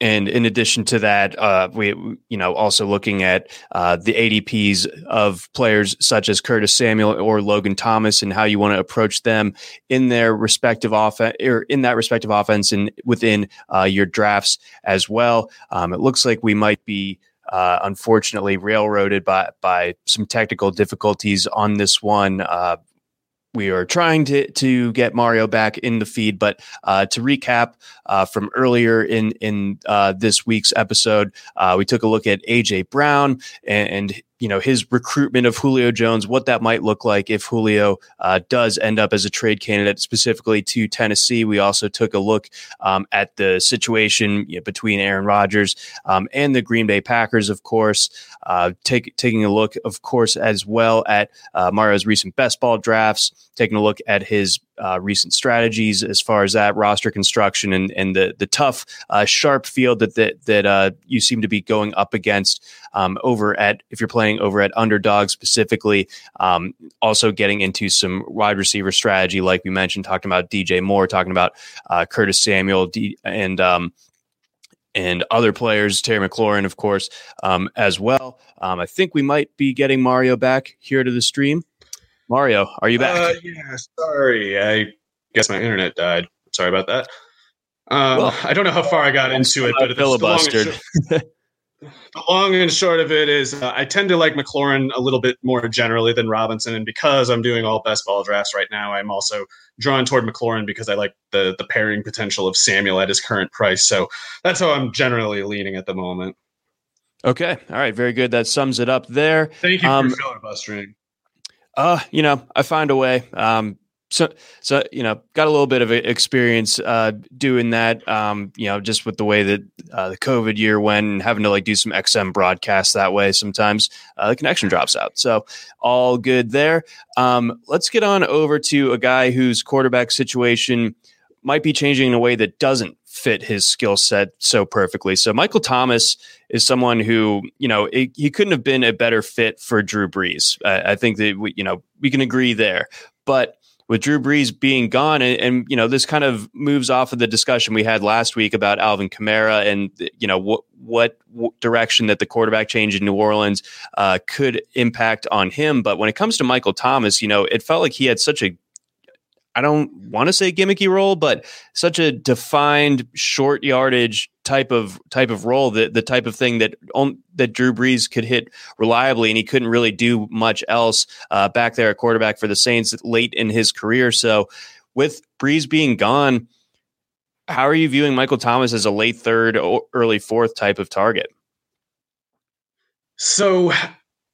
Speaker 1: and in addition to that, uh, we you know also looking at uh, the ADPs of players such as Curtis Samuel or Logan Thomas and how you want to approach them in their respective offense or in that respective offense and within uh, your drafts as well. Um, it looks like we might be. Uh, unfortunately, railroaded by by some technical difficulties on this one. We are trying to to get Mario back in the feed. But uh, to recap uh, from earlier in in uh, this week's episode, uh, we took a look at AJ Brown and, and you know his recruitment of Julio Jones, what that might look like if Julio uh, does end up as a trade candidate specifically to Tennessee. We also took a look um, at the situation you know, between Aaron Rodgers um, and the Green Bay Packers, of course. Uh, take, taking a look, of course, as well at uh, Mario's recent best ball drafts, taking a look at his uh, recent strategies as far as that roster construction and, and the the tough, uh, sharp field that that, that uh, you seem to be going up against um, over at if you're playing over at underdog specifically. Um, also getting into some wide receiver strategy, like we mentioned, talking about DJ Moore, talking about uh, Curtis Samuel, D- and um, and other players, Terry McLaurin, of course, um, as well. Um, I think we might be getting Mario back here to the stream. Mario, are you back?
Speaker 2: Uh, yeah, sorry. I guess my internet died. Sorry about that. Um, well, I don't know how far I got into it, but
Speaker 1: filibustered.
Speaker 2: The long and short of it is, uh, I tend to like McLaurin a little bit more generally than Robinson, and because I'm doing all best ball drafts right now, I'm also drawn toward McLaurin because I like the the pairing potential of Samuel at his current price. So that's how I'm generally leaning at the moment.
Speaker 1: Okay, all right, very good. That sums it up there.
Speaker 2: Thank you um, for filibustering.
Speaker 1: Uh, you know, I find a way. Um, so, so you know, got a little bit of experience uh, doing that. Um, you know, just with the way that uh, the COVID year went, and having to like do some XM broadcasts that way. Sometimes uh, the connection drops out. So, all good there. Um, let's get on over to a guy whose quarterback situation might be changing in a way that doesn't fit his skill set so perfectly. So Michael Thomas is someone who, you know, it, he couldn't have been a better fit for Drew Brees. I, I think that we, you know, we can agree there. But with Drew Brees being gone, and, and, you know, this kind of moves off of the discussion we had last week about Alvin Kamara and you know what what, direction that the quarterback change in New Orleans uh, could impact on him. But when it comes to Michael Thomas, you know, it felt like he had such a I don't want to say gimmicky role, but such a defined short yardage type of type of role that the type of thing that on, that Drew Brees could hit reliably, and he couldn't really do much else uh, back there at quarterback for the Saints late in his career. So, with Brees being gone, how are you viewing Michael Thomas as a late third, or early fourth type of target?
Speaker 2: So,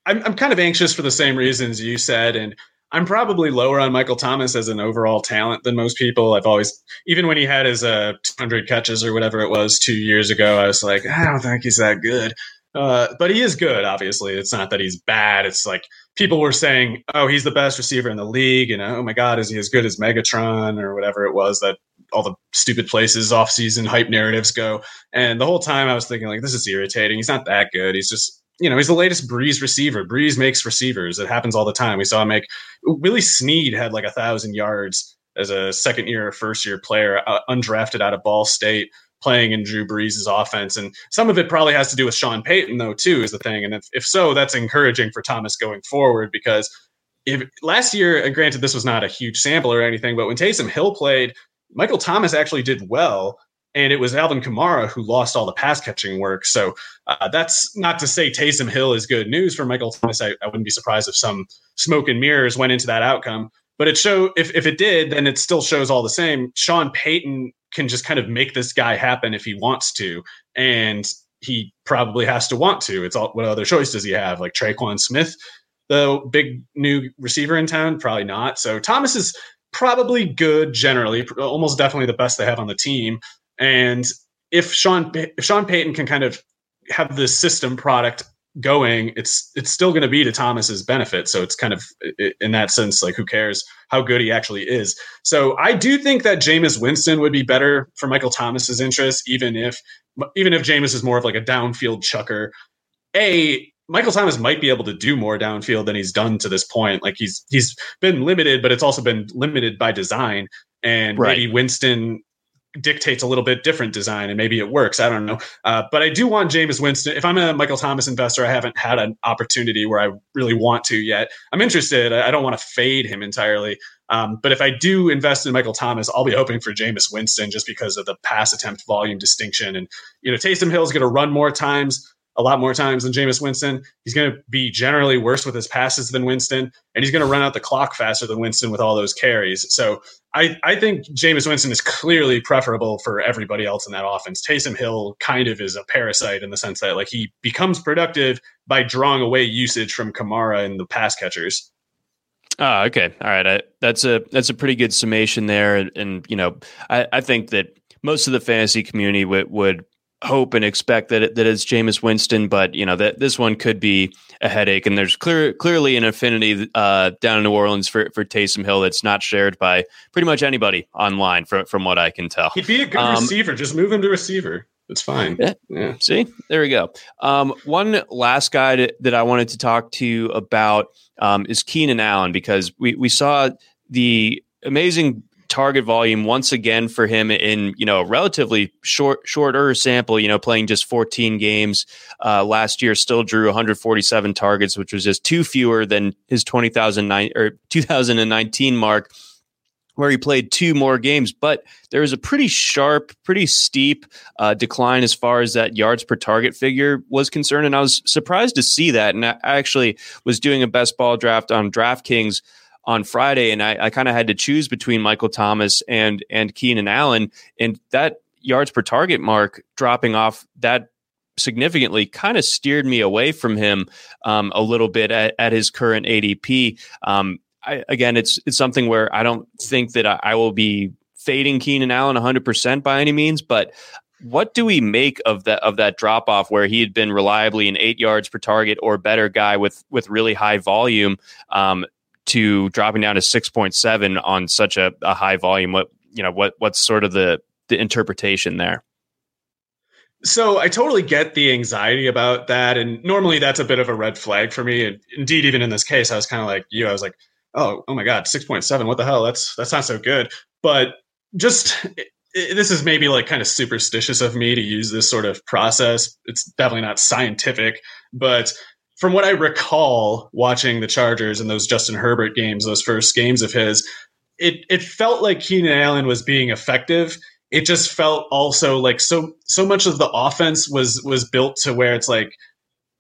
Speaker 2: I'm I'm kind of anxious for the same reasons you said, and I'm probably lower on Michael Thomas as an overall talent than most people. I've always, even when he had his uh, 200 catches or whatever it was two years ago, I was like, I don't think he's that good. Uh, but he is good, obviously. It's not that he's bad. It's like people were saying, oh, he's the best receiver in the league. And oh my God, is he as good as Megatron or whatever it was that all the stupid places off-season hype narratives go. And the whole time I was thinking, like, this is irritating. He's not that good. He's just you know, he's the latest Brees receiver. Brees makes receivers. It happens all the time. We saw him make Willie Snead had like a thousand yards as a second year, first year player, uh, undrafted out of Ball State, playing in Drew Brees' offense. And some of it probably has to do with Sean Payton, though, too, is the thing. And if, if so, that's encouraging for Thomas going forward because if last year, granted, this was not a huge sample or anything, but when Taysom Hill played, Michael Thomas actually did well and it was Alvin Kamara who lost all the pass catching work. So uh, that's not to say Taysom Hill is good news for Michael Thomas. I, I, wouldn't be surprised if some smoke and mirrors went into that outcome. But it show if if it did, then it still shows all the same. Sean Payton can just kind of make this guy happen if he wants to, and he probably has to want to. It's all what other choice does he have? Like Tre'Quan Smith, the big new receiver in town, probably not. So Thomas is probably good generally, almost definitely the best they have on the team. And if Sean if Sean Payton can kind of have the system product going, it's it's still going to be to Thomas's benefit. So it's kind of in that sense, like who cares how good he actually is. So I do think that Jameis Winston would be better for Michael Thomas's interest, even if even if Jameis is more of like a downfield chucker. A Michael Thomas might be able to do more downfield than he's done to this point. Like he's he's been limited, but it's also been limited by design. And right. maybe Winston dictates a little bit different design and maybe it works. I don't know. Uh, but I do want Jameis Winston. If I'm a Michael Thomas investor, I haven't had an opportunity where I really want to yet. I'm interested. I don't want to fade him entirely. Um, but if I do invest in Michael Thomas, I'll be hoping for Jameis Winston just because of the pass attempt volume distinction. And, you know, Taysom Hill is going to run more times a lot more times than Jameis Winston. He's going to be generally worse with his passes than Winston, and he's going to run out the clock faster than Winston with all those carries. So I, I think Jameis Winston is clearly preferable for everybody else in that offense. Taysom Hill kind of is a parasite in the sense that like he becomes productive by drawing away usage from Kamara and the pass catchers.
Speaker 1: Oh, okay. All right. I, that's a that's a pretty good summation there, and, and you know, I, I think that most of the fantasy community would would hope and expect that it, that it's Jameis Winston, but you know that this one could be a headache. And there's clear, clearly an affinity uh, down in New Orleans for for Taysom Hill that's not shared by pretty much anybody online, from from what I can tell.
Speaker 2: He'd be a good um, receiver. Just move him to receiver. It's fine.
Speaker 1: Yeah. yeah. See, there we go. Um, one last guy to, that I wanted to talk to you about um, is Keenan Allen because we we saw the amazing target volume once again for him in you know a relatively short shorter sample you know playing just 14 games uh, last year still drew 147 targets which was just two fewer than his 2009 or 2019 mark where he played two more games. But there was a pretty sharp pretty steep uh, decline as far as that yards per target figure was concerned. And i was surprised to see that. And i actually was doing a best ball draft on draftkings on Friday, and I, I kind of had to choose between Michael Thomas and and Keenan Allen, and that yards per target mark dropping off that significantly kind of steered me away from him um, a little bit at, at his current ADP. Um, I, again, it's it's something where I don't think that I, I will be fading Keenan Allen 100% by any means, but what do we make of that of that drop off where he had been reliably an eight yards per target or better guy with with really high volume um, to dropping down to 6.7 on such a, a high volume what you know what what's sort of the the interpretation there
Speaker 2: so I totally get the anxiety about that, and normally that's a bit of a red flag for me. And indeed, even in this case, I was kind of like you. I was like, "Oh, oh my god, six point seven! What the hell? That's that's not so good." But just this is maybe like kind of superstitious of me to use this sort of process. It's definitely not scientific, but from what I recall watching the Chargers and those Justin Herbert games, those first games of his, it it felt like Keenan Allen was being effective. It just felt also like so so much of the offense was was built to where it's like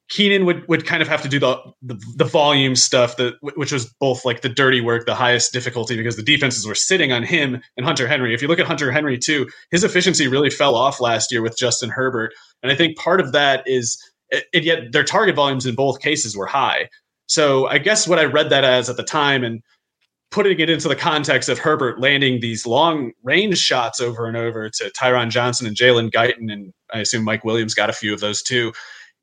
Speaker 2: Keenan would, would kind of have to do the, the, the volume stuff that which was both like the dirty work, the highest difficulty because the defenses were sitting on him and Hunter Henry. If you look at Hunter Henry too, his efficiency really fell off last year with Justin Herbert, and I think part of that is and yet their target volumes in both cases were high. So I guess what I read that as at the time and putting it into the context of Herbert landing these long range shots over and over to Tyron Johnson and Jalen Guyton, and I assume Mike Williams got a few of those too.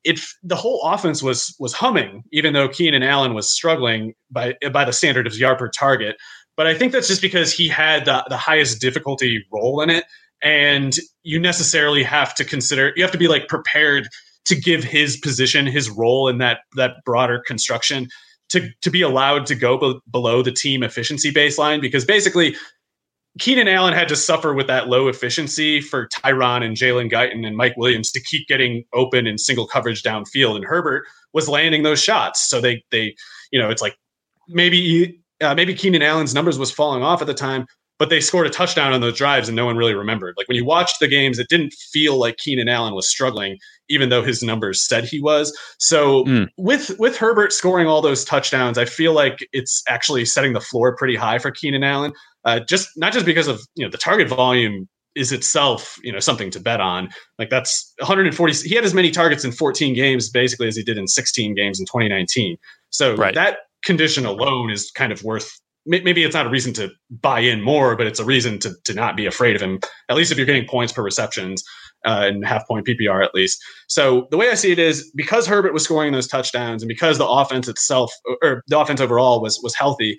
Speaker 2: It the whole offense was was humming, even though Keenan Allen was struggling by by the standard of yard per target. But I think that's just because he had the, the highest difficulty role in it, and you necessarily have to consider you have to be like prepared to give his position, his role in that that broader construction to to be allowed to go be- below the team efficiency baseline because basically Keenan Allen had to suffer with that low efficiency for Tyron and Jalen Guyton and Mike Williams to keep getting open in single coverage downfield, and Herbert was landing those shots. So they they you know it's like maybe uh, maybe Keenan Allen's numbers was falling off at the time, but they scored a touchdown on those drives and no one really remembered. Like when you watched the games, it didn't feel like Keenan Allen was struggling, even though his numbers said he was. So mm. with with Herbert scoring all those touchdowns, I feel like it's actually setting the floor pretty high for Keenan Allen. Uh, just not just because of you know the target volume is itself you know something to bet on. Like that's 140. He had as many targets in 14 games basically as he did in 16 games in 2019. So right. that condition alone is kind of worth maybe it's not a reason to buy in more, but it's a reason to, to not be afraid of him, at least if you're getting points per receptions uh, and half point PPR at least. So the way I see it is because Herbert was scoring those touchdowns and because the offense itself or the offense overall was was healthy,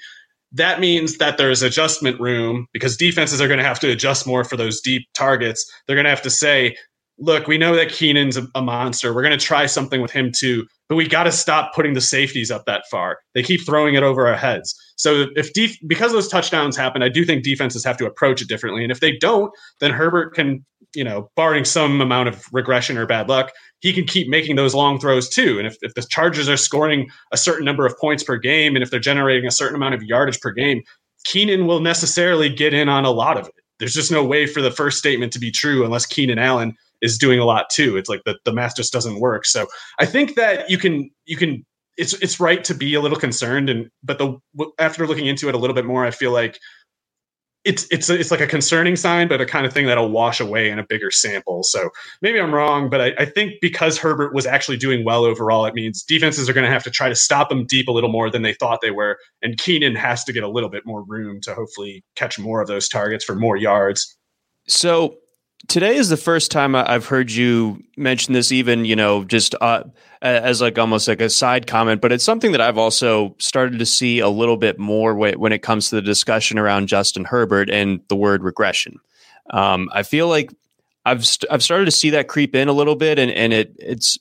Speaker 2: that means that there's adjustment room because defenses are going to have to adjust more for those deep targets. They're going to have to say, look, we know that Keenan's a, a monster. We're going to try something with him too, but we got to stop putting the safeties up that far. They keep throwing it over our heads. So if def- because those touchdowns happen, I do think defenses have to approach it differently. And if they don't, then Herbert can, you know, barring some amount of regression or bad luck, he can keep making those long throws too. And if, if the Chargers are scoring a certain number of points per game, and if they're generating a certain amount of yardage per game, Keenan will necessarily get in on a lot of it. There's just no way for the first statement to be true unless Keenan Allen is doing a lot too. It's like the, the math just doesn't work. So I think that you can you can it's it's right to be a little concerned and but the after looking into it a little bit more, I feel like it's it's it's like a concerning sign, but a kind of thing that'll wash away in a bigger sample. So maybe I'm wrong, but I, I think because Herbert was actually doing well overall, it means defenses are going to have to try to stop him deep a little more than they thought they were, and Keenan has to get a little bit more room to hopefully catch more of those targets for more yards.
Speaker 1: So today is the first time I've heard you mention this, even you know, just uh, as like almost like a side comment. But it's something that I've also started to see a little bit more when it comes to the discussion around Justin Herbert and the word regression. Um, I feel like I've st- I've started to see that creep in a little bit, and and it it's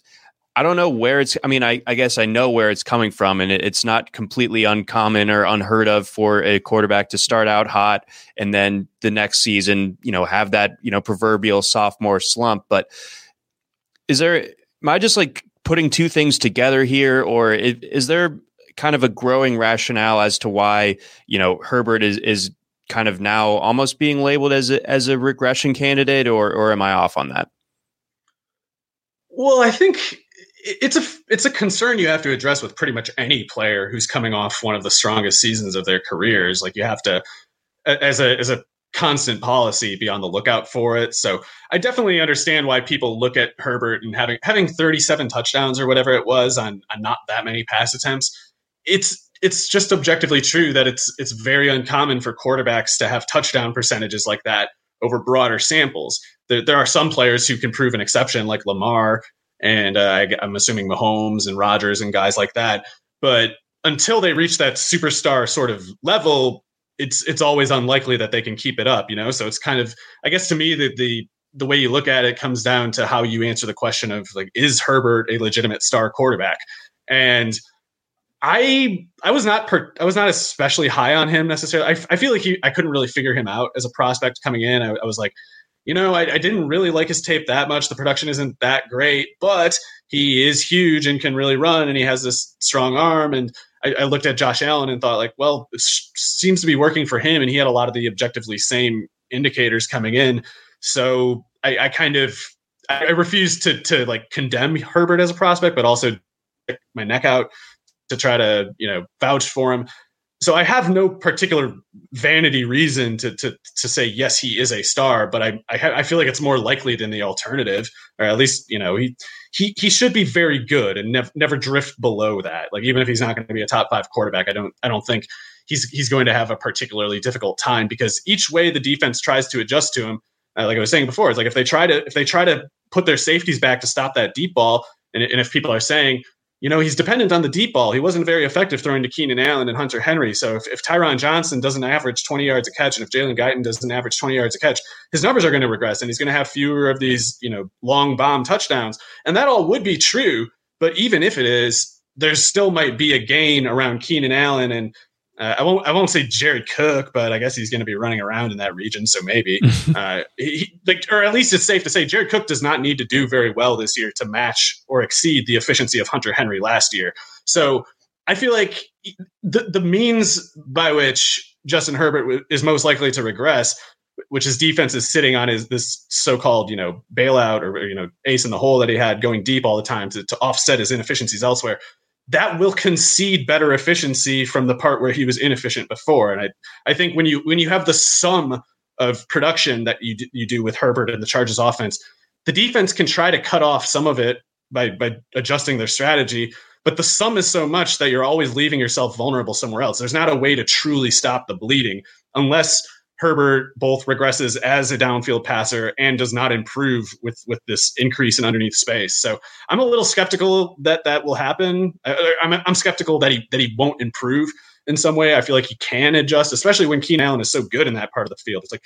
Speaker 1: I don't know where it's. I mean, I, I guess I know where it's coming from, and it, it's not completely uncommon or unheard of for a quarterback to start out hot and then the next season, you know, have that you know proverbial sophomore slump. But is there? Am I just like putting two things together here, or is, is there kind of a growing rationale as to why you know Herbert is is kind of now almost being labeled as a, as a regression candidate, or or am I off on that?
Speaker 2: Well, I think it's a it's a concern you have to address with pretty much any player who's coming off one of the strongest seasons of their careers. Like you have to, as a as a constant policy, be on the lookout for it. So I definitely understand why people look at Herbert and having having 37 touchdowns or whatever it was on, on not that many pass attempts. It's it's just objectively true that it's it's very uncommon for quarterbacks to have touchdown percentages like that over broader samples. There, there are some players who can prove an exception, like Lamar and uh, I, am assuming Mahomes and Rodgers and guys like that. But until they reach that superstar sort of level, it's it's always unlikely that they can keep it up. You know, so it's kind of I guess to me the the the way you look at it comes down to how you answer the question of like is Herbert a legitimate star quarterback and I I was not per, I was not especially high on him necessarily. I, I feel like he I couldn't really figure him out as a prospect coming in. I, I was like, you know, I, I, didn't really like his tape that much. The production isn't that great, but he is huge and can really run, and he has this strong arm. And I, I looked at Josh Allen and thought, like, well, it seems to be working for him, and he had a lot of the objectively same indicators coming in. So I, I kind of I refuse to to like condemn Herbert as a prospect, but also my neck out to try to you know vouch for him so I have no particular vanity reason to to to say yes, he is a star, but I I, ha- I, feel like it's more likely than the alternative, or at least you know he he he should be very good and never never drift below that. Like even if he's not going to be a top five quarterback, I don't I don't think he's he's going to have a particularly difficult time because each way the defense tries to adjust to him, uh, like I was saying before, it's like if they try to if they try to put their safeties back to stop that deep ball, and, and if people are saying you know, he's dependent on the deep ball. He wasn't very effective throwing to Keenan Allen and Hunter Henry. So if, if Tyron Johnson doesn't average 20 yards a catch and if Jalen Guyton doesn't average 20 yards a catch, his numbers are going to regress and he's going to have fewer of these, you know, long bomb touchdowns. And that all would be true. But even if it is, there still might be a gain around Keenan Allen and uh, I won't. I won't say Jared Cook, but I guess he's going to be running around in that region, so maybe. uh, he, like, or at least it's safe to say Jared Cook does not need to do very well this year to match or exceed the efficiency of Hunter Henry last year. So I feel like the the means by which Justin Herbert is most likely to regress, which his defense is sitting on, is this so-called you know bailout or you know ace in the hole that he had going deep all the time to, to offset his inefficiencies elsewhere that will concede better efficiency from the part where he was inefficient before. And I, I think when you when you have the sum of production that you you do with Herbert and the Chargers offense, the defense can try to cut off some of it by by adjusting their strategy. But the sum is so much that you're always leaving yourself vulnerable somewhere else. There's not a way to truly stop the bleeding unless Herbert both regresses as a downfield passer and does not improve with with this increase in underneath space. So I'm a little skeptical that that will happen. I, am I'm, I'm skeptical that he that he won't improve in some way. I feel like he can adjust, especially when Keenan Allen is so good in that part of the field. It's like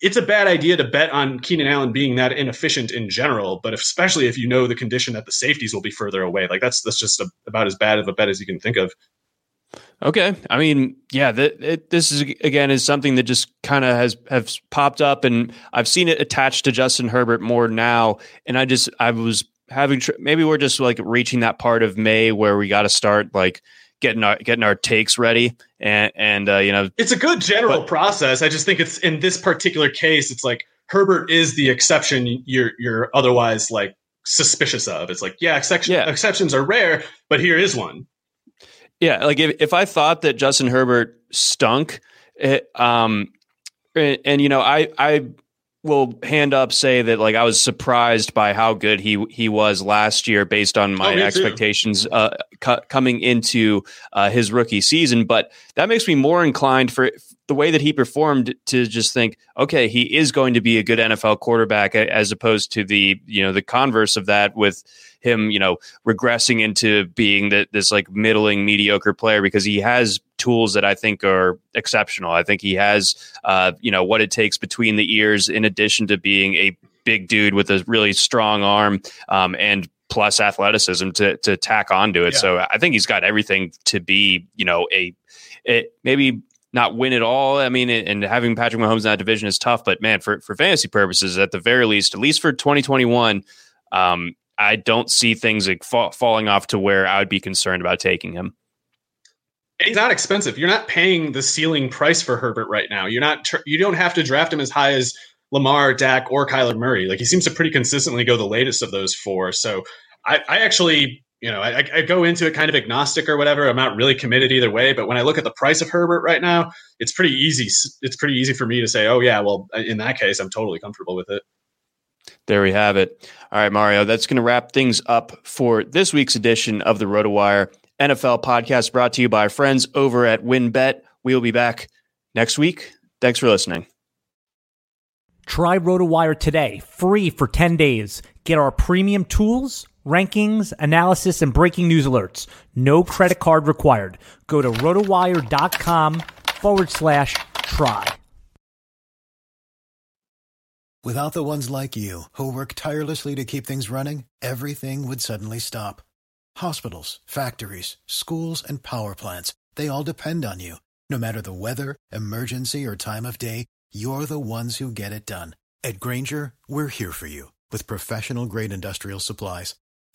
Speaker 2: it's a bad idea to bet on Keenan Allen being that inefficient in general, but especially if you know the condition that the safeties will be further away. Like that's that's just a, about as bad of a bet as you can think of.
Speaker 1: Okay, I mean, yeah, it, this is again is something that just kind of has has popped up, and I've seen it attached to Justin Herbert more now, and I just I was having tr- maybe we're just like reaching that part of May where we got to start like getting our getting our takes ready, and and uh, you know,
Speaker 2: it's a good general but, process. I just think it's in this particular case, it's like Herbert is the exception. You're you're otherwise like suspicious of. It's like yeah, exception, yeah. exceptions are rare, but here is one.
Speaker 1: Yeah, like if, if I thought that Justin Herbert stunk, it, um, and, and, you know, I I will hand up say that like I was surprised by how good he he was last year based on my oh, expectations uh, cu- coming into uh, his rookie season. But that makes me more inclined for the way that he performed to just think, okay, he is going to be a good NFL quarterback, as opposed to the you know the converse of that with him, you know, regressing into being the, this like middling mediocre player because he has tools that I think are exceptional. I think he has, uh, you know, what it takes between the ears in addition to being a big dude with a really strong arm um, and plus athleticism to to tack onto it. Yeah. So I think he's got everything to be, you know, a, a maybe not win at all. I mean, and having Patrick Mahomes in that division is tough, but man, for, for fantasy purposes, at the very least, at least for 2021, um, I don't see things like fa- falling off to where I would be concerned about taking him.
Speaker 2: He's not expensive. You're not paying the ceiling price for Herbert right now. You're not. Tr- you don't have to draft him as high as Lamar, Dak, or Kyler Murray. Like he seems to pretty consistently go the latest of those four. So I, I actually, you know, I, I, go into it kind of agnostic or whatever. I'm not really committed either way. But when I look at the price of Herbert right now, it's pretty easy. It's pretty easy for me to say, oh yeah, well in that case, I'm totally comfortable with it.
Speaker 1: There we have it. All right, Mario, that's going to wrap things up for this week's edition of the RotoWire NFL podcast brought to you by our friends over at WynnBET. We will be back next week. Thanks for listening.
Speaker 4: Try RotoWire today, free for 10 days. Get our premium tools, rankings, analysis, and breaking news alerts. No credit card required. Go to rotowire.com forward slash try.
Speaker 5: Without the ones like you, who work tirelessly to keep things running, everything would suddenly stop. Hospitals, factories, schools, and power plants, they all depend on you. No matter the weather, emergency, or time of day, you're the ones who get it done. At Grainger, we're here for you with professional grade industrial supplies.